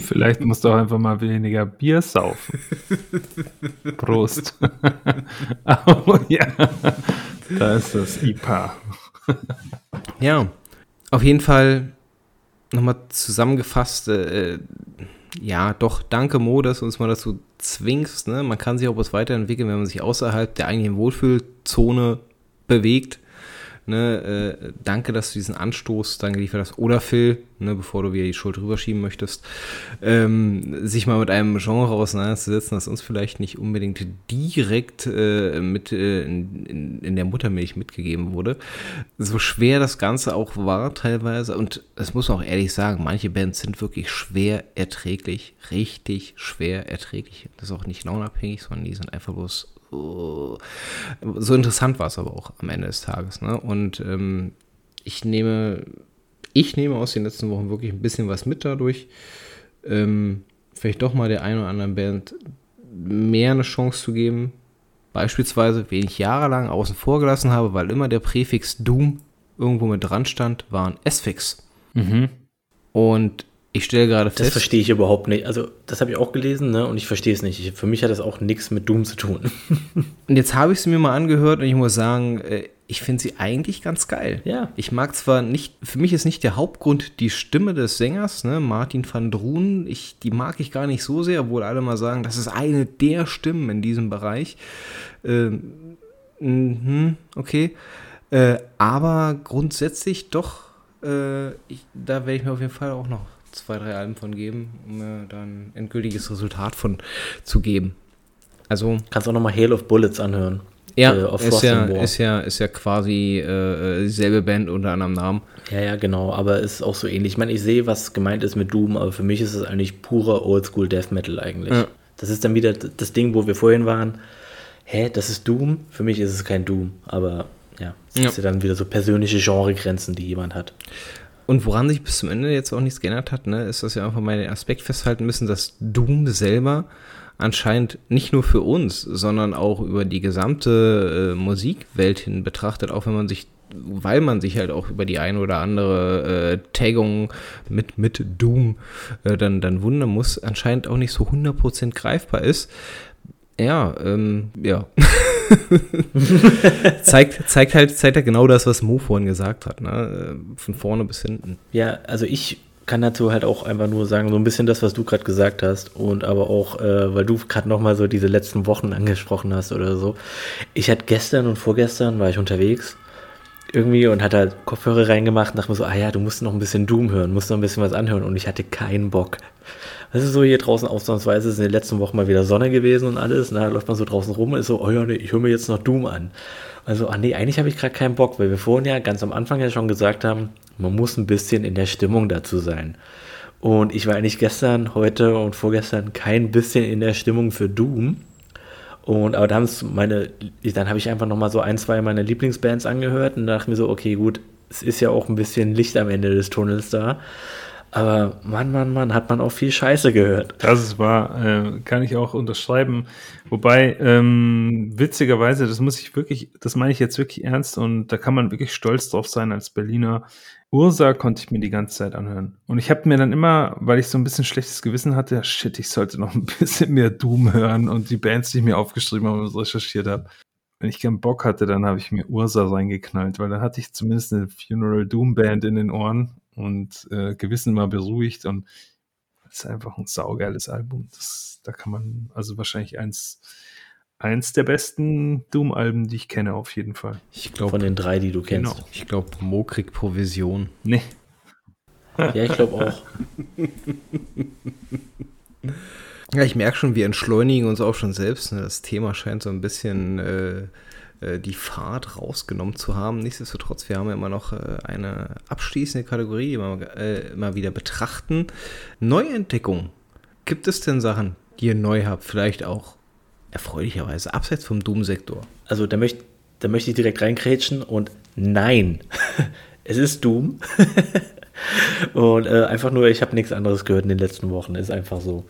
Vielleicht musst du auch einfach mal weniger Bier saufen. Prost. oh ja, da ist das IPA. ja, auf jeden Fall nochmal zusammengefasst, äh, ja, doch, danke Mo, dass du uns mal dazu zwingst. Ne? Man kann sich auch was weiterentwickeln, wenn man sich außerhalb der eigenen Wohlfühlzone bewegt. Ne, äh, danke, dass du diesen Anstoß dann geliefert hast. Oder Phil, ne, bevor du wieder die Schuld rüberschieben möchtest, ähm, sich mal mit einem Genre auseinanderzusetzen, das uns vielleicht nicht unbedingt direkt äh, mit äh, in, in, in, der Muttermilch mitgegeben wurde. So schwer das Ganze auch war teilweise, und das muss man auch ehrlich sagen, manche Bands sind wirklich schwer erträglich, richtig schwer erträglich. Das ist auch nicht launabhängig, sondern die sind einfach bloß so interessant war es aber auch am Ende des Tages. Ne? Und ähm, ich nehme, ich nehme aus den letzten Wochen wirklich ein bisschen was mit dadurch. Ähm, vielleicht doch mal der einen oder anderen Band mehr eine Chance zu geben. Beispielsweise, wen ich jahrelang außen vor gelassen habe, weil immer der Präfix Doom irgendwo mit dran stand, waren S-Fix. Mhm. Und ich stelle gerade fest. Das verstehe ich überhaupt nicht. Also, das habe ich auch gelesen, ne? Und ich verstehe es nicht. Ich, für mich hat das auch nichts mit Doom zu tun. und jetzt habe ich sie mir mal angehört und ich muss sagen, äh, ich finde sie eigentlich ganz geil. Ja. Ich mag zwar nicht, für mich ist nicht der Hauptgrund die Stimme des Sängers, ne, Martin van Druun. Ich, die mag ich gar nicht so sehr, obwohl alle mal sagen, das ist eine der Stimmen in diesem Bereich. Ähm, mh, okay. Äh, aber grundsätzlich doch, äh, ich, da werde ich mir auf jeden Fall auch noch zwei, drei Alben von geben, um mir dann ein endgültiges Resultat von zu geben. Also. Kannst auch nochmal Hail of Bullets anhören. Ja, äh, ist, ja ist, ja, ist ja quasi äh, dieselbe Band unter anderem Namen. Ja, ja, genau, aber ist auch so ähnlich. Ich meine, ich sehe, was gemeint ist mit Doom, aber für mich ist es eigentlich purer Oldschool Death Metal eigentlich. Ja. Das ist dann wieder das Ding, wo wir vorhin waren. Hä, das ist Doom? Für mich ist es kein Doom, aber ja, das ja. ist ja dann wieder so persönliche Genregrenzen, die jemand hat. Und woran sich bis zum Ende jetzt auch nichts geändert hat, ne, ist, dass wir einfach mal den Aspekt festhalten müssen, dass Doom selber anscheinend nicht nur für uns, sondern auch über die gesamte äh, Musikwelt hin betrachtet, auch wenn man sich, weil man sich halt auch über die eine oder andere äh, Tagung mit, mit Doom äh, dann, dann wundern muss, anscheinend auch nicht so 100% greifbar ist. Ja, ähm, ja. zeigt, zeigt, halt, zeigt halt genau das, was Mo vorhin gesagt hat, ne? von vorne bis hinten. Ja, also ich kann dazu halt auch einfach nur sagen, so ein bisschen das, was du gerade gesagt hast und aber auch, äh, weil du gerade nochmal so diese letzten Wochen angesprochen hast oder so. Ich hatte gestern und vorgestern war ich unterwegs irgendwie und hatte halt Kopfhörer reingemacht und dachte mir so, ah ja, du musst noch ein bisschen Doom hören, musst noch ein bisschen was anhören und ich hatte keinen Bock. Das ist so hier draußen ausnahmsweise, ist in den letzten Wochen mal wieder Sonne gewesen und alles, und da läuft man so draußen rum und ist so, oh ja, nee, ich höre mir jetzt noch Doom an. Also, ah nee, eigentlich habe ich gerade keinen Bock, weil wir vorhin ja ganz am Anfang ja schon gesagt haben, man muss ein bisschen in der Stimmung dazu sein. Und ich war eigentlich gestern, heute und vorgestern kein bisschen in der Stimmung für Doom. Und aber da haben meine, dann habe ich einfach nochmal so ein, zwei meiner Lieblingsbands angehört und dachte mir so, okay, gut, es ist ja auch ein bisschen Licht am Ende des Tunnels da. Aber Mann, Mann, Mann, hat man auch viel Scheiße gehört. Das ist wahr, äh, kann ich auch unterschreiben. Wobei, ähm, witzigerweise, das muss ich wirklich, das meine ich jetzt wirklich ernst und da kann man wirklich stolz drauf sein als Berliner. Ursa konnte ich mir die ganze Zeit anhören. Und ich habe mir dann immer, weil ich so ein bisschen schlechtes Gewissen hatte, shit, ich sollte noch ein bisschen mehr Doom hören und die Bands, die ich mir aufgeschrieben habe und recherchiert habe. Wenn ich keinen Bock hatte, dann habe ich mir Ursa reingeknallt, weil dann hatte ich zumindest eine Funeral Doom Band in den Ohren und äh, Gewissen mal beruhigt und es ist einfach ein saugeiles Album. Das, da kann man, also wahrscheinlich eins, eins der besten Doom-Alben, die ich kenne, auf jeden Fall. Ich glaube. Von den drei, die du kennst. Genau. Ich glaube, Mo kriegt Provision. Nee. Ja, ich glaube auch. Ja, ich merke schon, wir entschleunigen uns auch schon selbst. Ne? Das Thema scheint so ein bisschen äh, die Fahrt rausgenommen zu haben. Nichtsdestotrotz, wir haben ja immer noch äh, eine abschließende Kategorie, die wir äh, immer wieder betrachten. Neuentdeckung. Gibt es denn Sachen, die ihr neu habt? Vielleicht auch erfreulicherweise abseits vom Doom-Sektor. Also da möchte da möchte ich direkt reinkrätschen und nein, es ist Doom. und äh, einfach nur, ich habe nichts anderes gehört in den letzten Wochen, ist einfach so.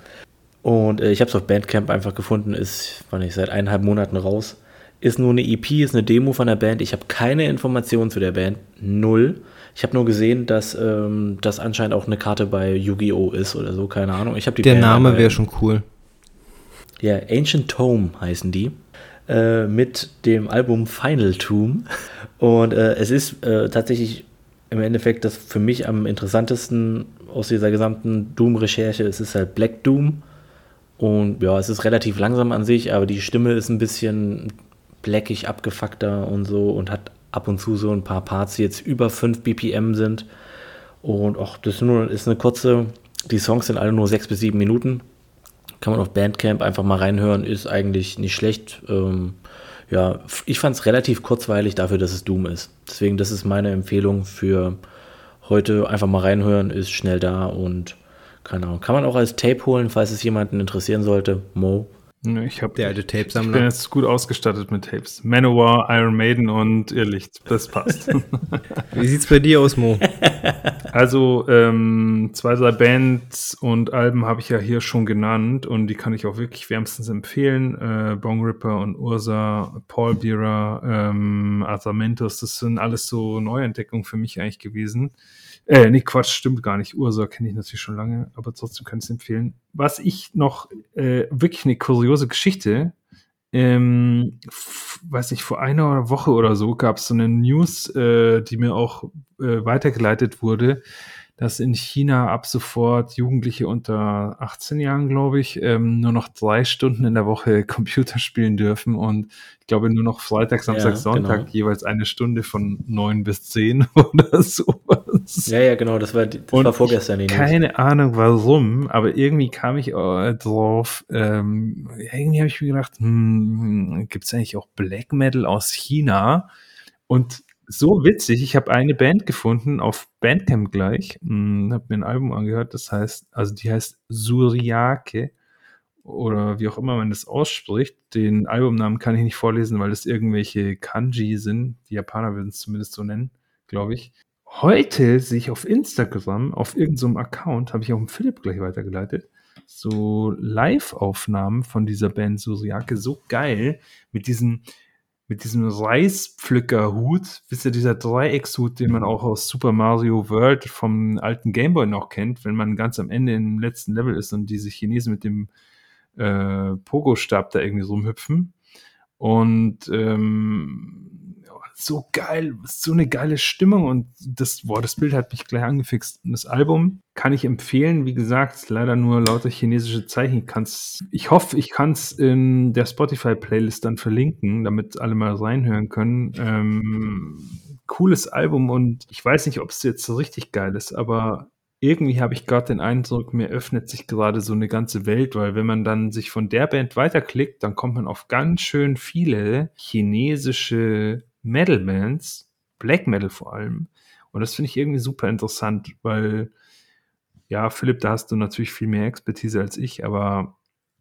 Und äh, ich habe es auf Bandcamp einfach gefunden, ist, wann ich seit eineinhalb Monaten raus ist nur eine EP, ist eine Demo von der Band. Ich habe keine Informationen zu der Band. Null. Ich habe nur gesehen, dass ähm, das anscheinend auch eine Karte bei Yu-Gi-Oh! ist oder so, keine Ahnung. Ich der Band Name wäre schon cool. Ja, Ancient Tome heißen die. Äh, mit dem Album Final Tomb. Und äh, es ist äh, tatsächlich im Endeffekt das für mich am interessantesten aus dieser gesamten Doom-Recherche. Es ist halt Black Doom. Und ja, es ist relativ langsam an sich, aber die Stimme ist ein bisschen blackig abgefuckter und so und hat ab und zu so ein paar Parts, die jetzt über 5 BPM sind. Und auch das ist, nur, ist eine kurze, die Songs sind alle nur 6 bis 7 Minuten. Kann man auf Bandcamp einfach mal reinhören, ist eigentlich nicht schlecht. Ähm, ja, ich fand es relativ kurzweilig dafür, dass es Doom ist. Deswegen, das ist meine Empfehlung für heute. Einfach mal reinhören, ist schnell da und keine Ahnung. Kann man auch als Tape holen, falls es jemanden interessieren sollte. Mo, ich habe der alte Tape-Sammler. Ich bin jetzt gut ausgestattet mit Tapes. Manowar, Iron Maiden und Irrlicht. Das passt. Wie sieht's bei dir aus, Mo? Also ähm, zwei, drei Bands und Alben habe ich ja hier schon genannt und die kann ich auch wirklich wärmstens empfehlen. Äh, Bong Ripper und Ursa, Paul Bearer, ähm, Arthamentos, das sind alles so Neuentdeckungen für mich eigentlich gewesen. Äh, nee, Quatsch, stimmt gar nicht. Ursa kenne ich natürlich schon lange, aber trotzdem kann ich es empfehlen. Was ich noch, äh, wirklich eine kuriose Geschichte, ähm, weiß nicht, vor einer Woche oder so gab es so eine News, äh, die mir auch äh, weitergeleitet wurde dass in China ab sofort Jugendliche unter 18 Jahren, glaube ich, ähm, nur noch drei Stunden in der Woche Computer spielen dürfen und ich glaube nur noch Freitag, Samstag, ja, Sonntag genau. jeweils eine Stunde von neun bis zehn oder sowas. Ja, ja, genau, das war, das und war vorgestern. Keine Ahnung warum, aber irgendwie kam ich äh, drauf, ähm, irgendwie habe ich mir gedacht, hm, gibt es eigentlich auch Black Metal aus China? Und so witzig. Ich habe eine Band gefunden auf Bandcamp gleich. Hm, habe mir ein Album angehört. Das heißt, also die heißt Suriake oder wie auch immer man das ausspricht. Den Albumnamen kann ich nicht vorlesen, weil das irgendwelche Kanji sind. Die Japaner würden es zumindest so nennen, glaube ich. Heute sehe ich auf Instagram, auf irgendeinem so Account, habe ich auch dem Philipp gleich weitergeleitet, so Live-Aufnahmen von dieser Band Suriake. So geil. Mit diesen mit diesem Reispflückerhut, wisst ihr, dieser Dreieckshut, den man auch aus Super Mario World vom alten Gameboy noch kennt, wenn man ganz am Ende im letzten Level ist und diese Chinesen mit dem äh, Pogo-Stab da irgendwie rumhüpfen. Und ähm, so geil, so eine geile Stimmung und das, boah, das Bild hat mich gleich angefixt. Und das Album kann ich empfehlen, wie gesagt, leider nur lauter chinesische Zeichen. Kann's, ich hoffe, ich kann es in der Spotify-Playlist dann verlinken, damit alle mal reinhören können. Ähm, cooles Album und ich weiß nicht, ob es jetzt so richtig geil ist, aber irgendwie habe ich gerade den Eindruck, mir öffnet sich gerade so eine ganze Welt, weil wenn man dann sich von der Band weiterklickt, dann kommt man auf ganz schön viele chinesische Metal-Bands, Black Metal vor allem. Und das finde ich irgendwie super interessant, weil, ja, Philipp, da hast du natürlich viel mehr Expertise als ich, aber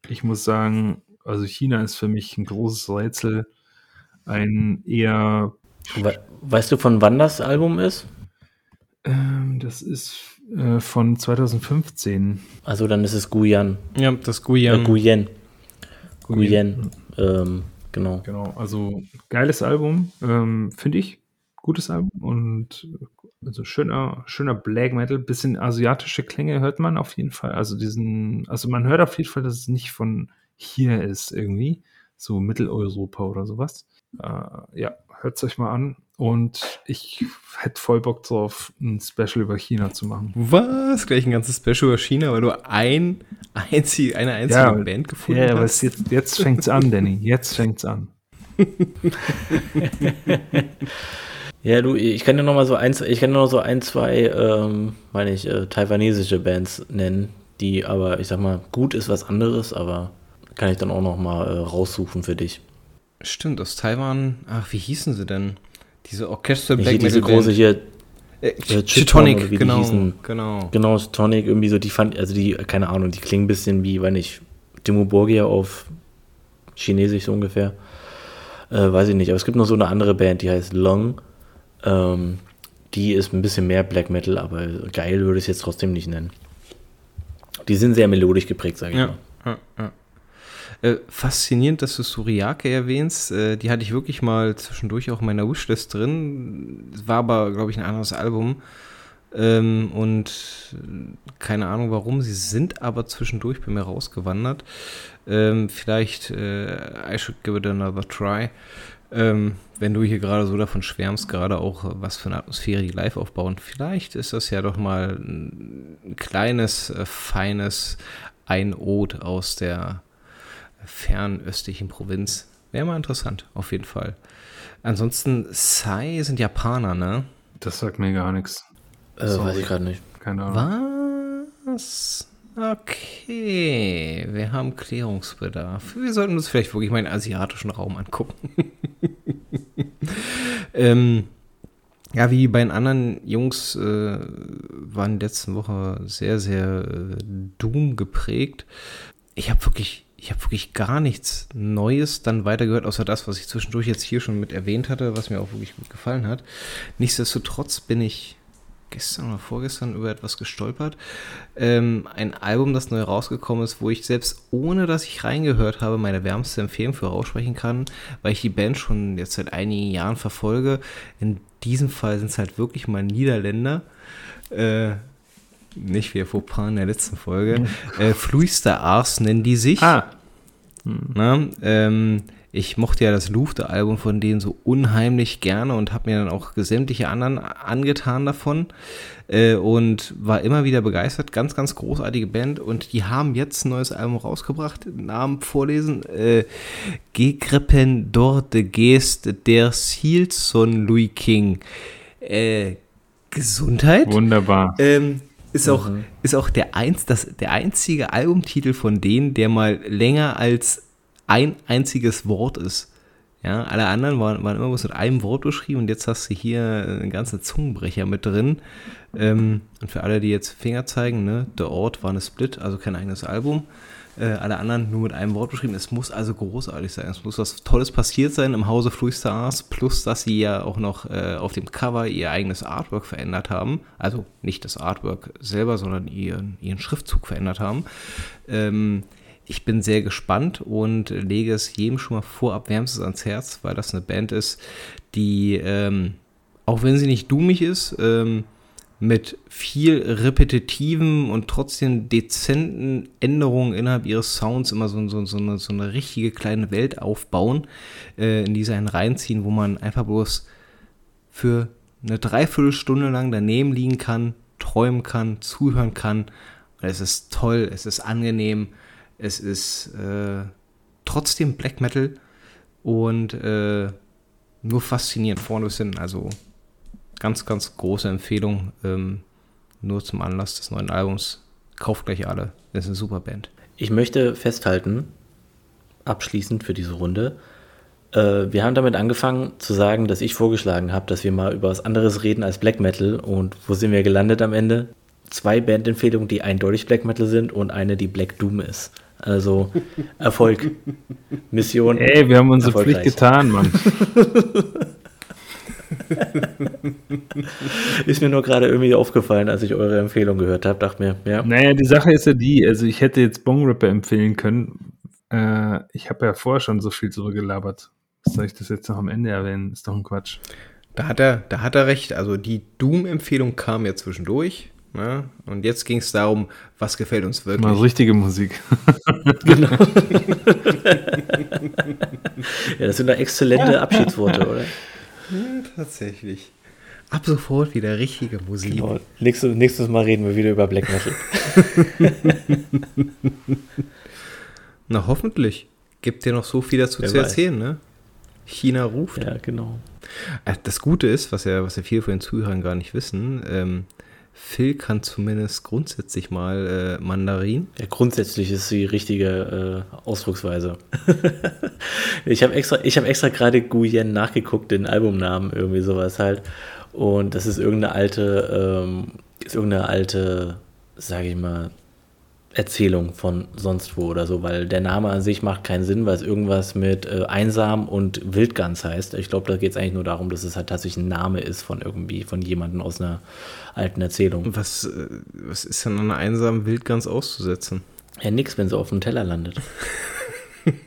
ich muss sagen, also China ist für mich ein großes Rätsel, ein eher. weißt du, von wann das Album ist? Ähm, das ist äh, von 2015. Also dann ist es Guyan. Ja, das Guyan. Äh, Guyen. Guyen. Ähm, Genau. Genau, also geiles Album, ähm, finde ich. Gutes Album und also schöner, schöner Black Metal, bisschen asiatische Klänge hört man auf jeden Fall. Also diesen, also man hört auf jeden Fall, dass es nicht von hier ist irgendwie, so Mitteleuropa oder sowas. Äh, ja, hört es euch mal an. Und ich hätte voll Bock drauf, ein Special über China zu machen. Was? Gleich ein ganzes Special über China, weil du ein einzig, eine einzige ja, Band gefunden ja, hast? Ja, jetzt, jetzt fängt es an, Danny. Jetzt fängt es an. ja, du, ich kann dir noch mal so eins, ich kann nur noch so ein, zwei, ähm, meine ich, äh, taiwanesische Bands nennen, die aber, ich sag mal, gut ist was anderes, aber kann ich dann auch noch mal äh, raussuchen für dich. Stimmt, aus Taiwan, ach, wie hießen sie denn? Diese Orchester Black Metal Diese große hier, äh, Chitonic, genau, genau. Genau, Chitonic, irgendwie so, die fand, also die, keine Ahnung, die klingen ein bisschen wie, wenn ich, Demo Borgia auf Chinesisch so ungefähr. Äh, weiß ich nicht, aber es gibt noch so eine andere Band, die heißt Long. Ähm, die ist ein bisschen mehr Black Metal, aber geil würde ich es jetzt trotzdem nicht nennen. Die sind sehr melodisch geprägt, sage ich ja, mal. Ja, ja. Äh, faszinierend, dass du Suriake erwähnst. Äh, die hatte ich wirklich mal zwischendurch auch in meiner Wishlist drin. War aber, glaube ich, ein anderes Album. Ähm, und keine Ahnung warum. Sie sind aber zwischendurch bei mir rausgewandert. Ähm, vielleicht äh, I should give it another try. Ähm, wenn du hier gerade so davon schwärmst, gerade auch, was für eine Atmosphäre die live aufbauen, vielleicht ist das ja doch mal ein kleines, äh, feines Einod aus der fernöstlichen Provinz. Wäre mal interessant, auf jeden Fall. Ansonsten, Sai sind Japaner, ne? Das sagt mir gar nichts. Äh, weiß ich gerade nicht. Keine Ahnung. Was? Okay, wir haben Klärungsbedarf. Wir sollten uns vielleicht wirklich mal den asiatischen Raum angucken. ähm, ja, wie die beiden anderen Jungs äh, waren letzten Woche sehr, sehr äh, Doom geprägt. Ich habe wirklich ich habe wirklich gar nichts Neues dann weitergehört, außer das, was ich zwischendurch jetzt hier schon mit erwähnt hatte, was mir auch wirklich gut gefallen hat. Nichtsdestotrotz bin ich gestern oder vorgestern über etwas gestolpert. Ähm, ein Album, das neu rausgekommen ist, wo ich selbst ohne dass ich reingehört habe, meine wärmste Empfehlung für aussprechen kann, weil ich die Band schon jetzt seit einigen Jahren verfolge. In diesem Fall sind es halt wirklich mal Niederländer. Äh, nicht wie Fauxpas in der letzten Folge. Mhm. Äh, Fluister Ars nennen die sich. Ah. Na, ähm, ich mochte ja das Lufte-Album von denen so unheimlich gerne und habe mir dann auch sämtliche anderen angetan davon äh, und war immer wieder begeistert. Ganz, ganz großartige Band und die haben jetzt ein neues Album rausgebracht. Namen vorlesen: äh, Gegrippen dort de Geest der Silson Louis King. Äh, Gesundheit. Wunderbar. Ähm, ist auch, mhm. ist auch der, eins, das, der einzige Albumtitel von denen, der mal länger als ein einziges Wort ist. Ja, alle anderen waren, waren immer bloß mit einem Wort beschrieben und jetzt hast du hier einen ganzen Zungenbrecher mit drin. Ähm, und für alle, die jetzt Finger zeigen, ne, The Ort war eine Split, also kein eigenes Album. Äh, alle anderen nur mit einem Wort beschrieben. Es muss also großartig sein. Es muss was Tolles passiert sein im Hause Fluistars, plus dass sie ja auch noch äh, auf dem Cover ihr eigenes Artwork verändert haben. Also nicht das Artwork selber, sondern ihren, ihren Schriftzug verändert haben. Ähm, ich bin sehr gespannt und lege es jedem schon mal vorab wärmstens ans Herz, weil das eine Band ist, die, ähm, auch wenn sie nicht dummig ist, ähm, mit viel repetitiven und trotzdem dezenten Änderungen innerhalb ihres Sounds immer so, so, so, eine, so eine richtige kleine Welt aufbauen, äh, in die sie einen reinziehen, wo man einfach bloß für eine Dreiviertelstunde lang daneben liegen kann, träumen kann, zuhören kann. Und es ist toll, es ist angenehm, es ist äh, trotzdem Black Metal und äh, nur faszinierend vorne bis hin. Also ganz, ganz große Empfehlung. Ähm, nur zum Anlass des neuen Albums. Kauft gleich alle. Das ist eine super Band. Ich möchte festhalten, abschließend für diese Runde, äh, wir haben damit angefangen zu sagen, dass ich vorgeschlagen habe, dass wir mal über was anderes reden als Black Metal. Und wo sind wir gelandet am Ende? Zwei Bandempfehlungen, die eindeutig Black Metal sind und eine, die Black Doom ist. Also Erfolg. Mission. Ey, wir haben unsere Pflicht getan, Mann. ist mir nur gerade irgendwie aufgefallen, als ich eure Empfehlung gehört habe. Dachte mir, ja. Naja, die Sache ist ja die, also ich hätte jetzt Bong Ripper empfehlen können. Äh, ich habe ja vorher schon so viel drüber gelabert. Soll ich das jetzt noch am Ende erwähnen? Ist doch ein Quatsch. Da hat er, da hat er recht. Also die Doom-Empfehlung kam ja zwischendurch. Ne? Und jetzt ging es darum, was gefällt uns wirklich. Mal richtige Musik. genau. ja, das sind doch exzellente Abschiedsworte, oder? Ja, tatsächlich. Ab sofort wieder richtige Musik. Genau. Nächstes, nächstes Mal reden wir wieder über Black Metal. Na, hoffentlich. Gibt dir noch so viel dazu Wer zu weiß. erzählen, ne? China ruft. Ja, genau. Äh, das Gute ist, was ja, was ja viele von den Zuhörern gar nicht wissen, ähm, Phil kann zumindest grundsätzlich mal äh, Mandarin. Ja, grundsätzlich ist die richtige äh, Ausdrucksweise. ich habe extra, hab extra gerade Guyen nachgeguckt, den Albumnamen, irgendwie sowas halt. Und das ist irgendeine alte, ähm, ist irgendeine alte, sage ich mal, Erzählung von sonst wo oder so, weil der Name an sich macht keinen Sinn, weil es irgendwas mit äh, einsam und Wildgans heißt. Ich glaube, da geht es eigentlich nur darum, dass es halt tatsächlich ein Name ist von irgendwie, von jemandem aus einer alten Erzählung. Was, äh, was ist denn an einer einsamen Wildgans auszusetzen? Ja, nix, wenn sie auf dem Teller landet.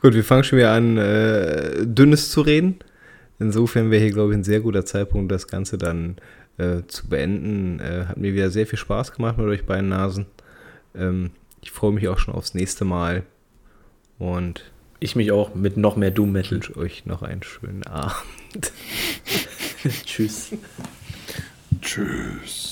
Gut, wir fangen schon wieder an, äh, Dünnes zu reden. Insofern wäre hier, glaube ich, ein sehr guter Zeitpunkt, das Ganze dann äh, zu beenden. Äh, hat mir wieder sehr viel Spaß gemacht mit euch beiden Nasen. Ähm, ich freue mich auch schon aufs nächste Mal. Und ich mich auch mit noch mehr Doom Metal. Ich wünsche euch noch einen schönen Abend. Tschüss. Tschüss.